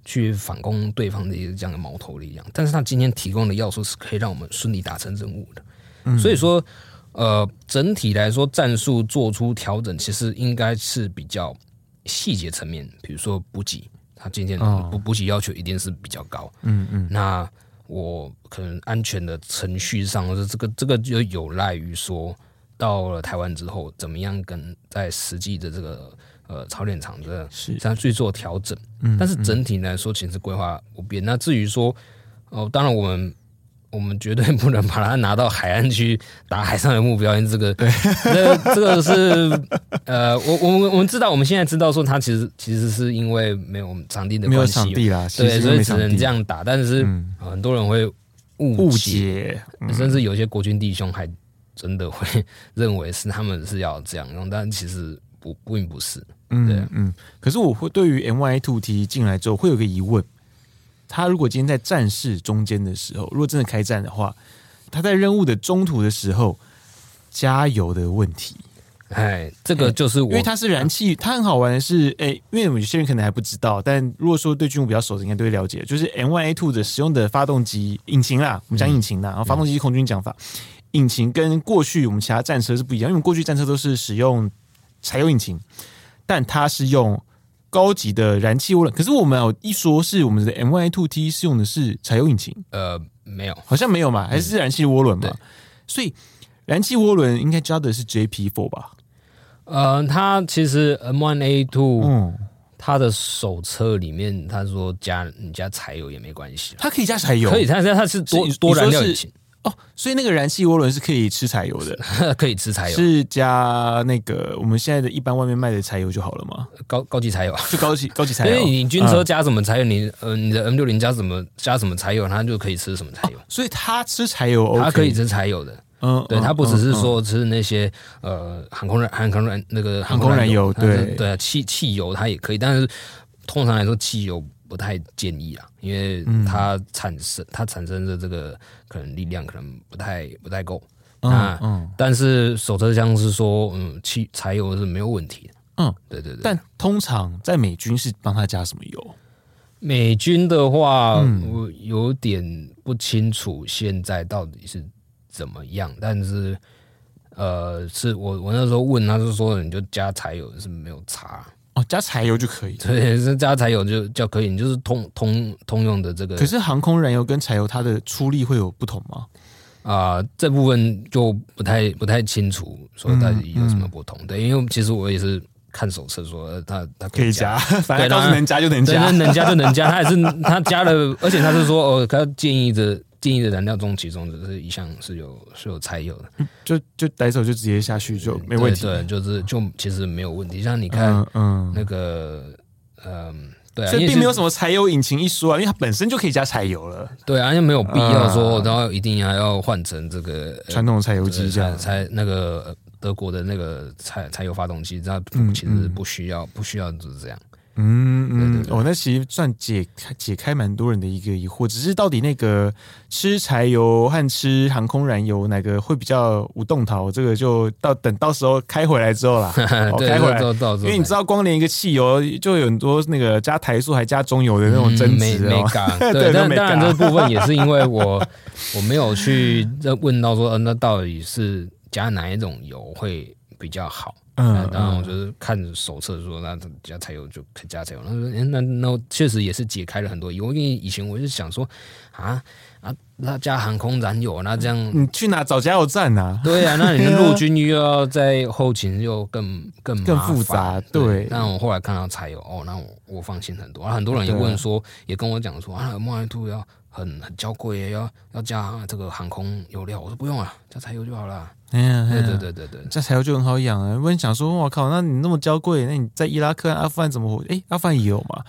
去反攻对方的这样的矛头力量。但是他今天提供的要素是可以让我们顺利达成任务的，嗯、所以说呃，整体来说战术做出调整，其实应该是比较细节层面，比如说补给。他今天补补给要求一定是比较高，嗯嗯，那我可能安全的程序上，这个这个就有赖于说，到了台湾之后，怎么样跟在实际的这个呃操练场的是这样去做调整，但是整体来说，其实规划不变。那至于说，哦，当然我们。我们绝对不能把它拿到海岸去打海上的目标，因为这个，对，这个这个是呃，我我们我们知道，我们现在知道说，它其实其实是因为没有场地的关系，没有场地啦，对，所以只能这样打。但是很多人会误解，甚至有些国军弟兄还真的会 认为是他们是要这样用，但其实不并不是。嗯，对，嗯。可是我会对于 M1A2T 进来之后会有个疑问。他如果今天在战事中间的时候，如果真的开战的话，他在任务的中途的时候加油的问题，哎，这个就是我，因为它是燃气，它很好玩的是，哎，因为有些人可能还不知道，但如果说对军务比较熟的，应该都会了解，就是 M Y A 2的使用的发动机引擎啦，我们讲引擎啦，然后发动机空军讲法，引擎跟过去我们其他战车是不一样，因为过去战车都是使用柴油引擎，但它是用。高级的燃气涡轮，可是我们有一说是我们的 M1A2T 是用的是柴油引擎，呃，没有，好像没有嘛，还是燃气涡轮嘛？所以燃气涡轮应该加的是 J P Four 吧？呃，它其实 M One A Two，嗯，它的手册里面他说加你加柴油也没关系，它可以加柴油，可以，它它它是多多燃料引擎。哦，所以那个燃气涡轮是可以吃柴油的，可以吃柴油，是加那个我们现在的一般外面卖的柴油就好了吗？高高级柴油，就高级高级柴油。因为你军车加什么柴油，你呃你的 M 六零加什么加什么柴油，它就可以吃什么柴油。所以它吃柴油，它可以吃柴油的。嗯，对，它不只是说吃那些呃航空燃航空燃那个航空燃油，对对，汽汽油它也可以，但是通常来说汽油。不太建议啊，因为它产生它产生的这个可能力量可能不太不太够。嗯嗯，但是手册上是说，嗯，汽柴油是没有问题的。嗯，对对对。但通常在美军是帮他加什么油？美军的话，我有点不清楚现在到底是怎么样。但是，呃，是我我那时候问他是说，你就加柴油是没有差。哦，加柴油就可以。对，是加柴油就就可以，你就是通通通用的这个。可是航空燃油跟柴油它的出力会有不同吗？啊、呃，这部分就不太不太清楚，说到底有什么不同。嗯嗯、对，因为其实我也是看手册说它它可以加，反正是能加就能加，能加就能加。他也是他加了，而且他是说哦，他建议的。建议的燃料中，其中只是一项是有是有柴油的，就就抬手就直接下去就没问题。对，对，就是就其实没有问题。像你看，嗯，那个，嗯，对啊，所以并没有什么柴油引擎一说啊，因为它本身就可以加柴油了。对啊，因为没有必要说，然后一定还要换成这个传统柴油机这样，才那个德国的那个柴柴油发动机，它其实不需要不需要就是这样。嗯嗯，对对对哦，那其实算解开解开蛮多人的一个疑惑，只是到底那个吃柴油和吃航空燃油哪个会比较无动桃？这个就到等到时候开回来之后啦，哦、开回来，因为你知道，光连一个汽油就有很多那个加台塑还加中油的那种争执哦。嗯、对，但当然这部分也是因为我 我没有去问到说，呃，那到底是加哪一种油会比较好？嗯，当然我就是看手册说，那加柴油就可以加柴油。他说，哎，那那确实也是解开了很多疑问。因为以前我就想说，啊啊，那加航空燃油，那这样你去哪找加油站呢？对啊，那你的陆军又要在后勤又更更更复杂。对，那我后来看到柴油，哦，那我我放心很多。很多人也问说，也跟我讲说，啊，莫奈兔要很很娇贵，要要加这个航空油料。我说不用啊，加柴油就好了。哎呀，对对对对对，这柴油就很好养啊！我想说，我靠，那你那么娇贵，那你在伊拉克、阿富汗怎么活？哎，阿富汗也有嘛？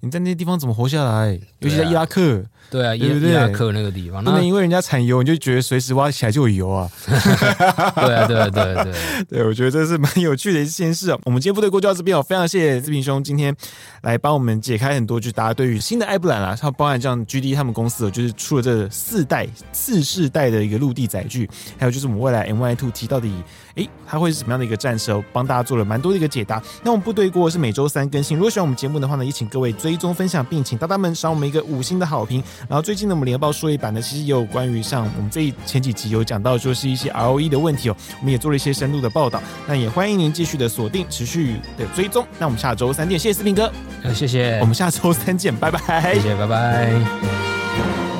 你在那些地方怎么活下来？尤其在伊拉克。对啊，伊拉克那个地方，不能因为人家产油，你就觉得随时挖起来就有油 啊。对啊，对啊，对啊，对，对，我觉得这是蛮有趣的一件事啊。我们今天部队过就到这边哦，非常谢谢志平兄今天来帮我们解开很多，就是大家对于新的艾布兰啊，它包含像 GD 他们公司，就是出了这四代、四世代的一个陆地载具，还有就是我们未来 MY Two T 到底。诶，它会是什么样的一个战车？哦，帮大家做了蛮多的一个解答。那我们部队过是每周三更新。如果喜欢我们节目的话呢，也请各位追踪分享，并请大大们赏我们一个五星的好评。然后最近呢，我们联合报数位版呢，其实也有关于像我们这一前几集有讲到，就是一些 ROE 的问题哦，我们也做了一些深度的报道。那也欢迎您继续的锁定，持续的追踪。那我们下周三见，谢谢四平哥，谢谢，我们下周三见，拜拜，谢谢，拜拜。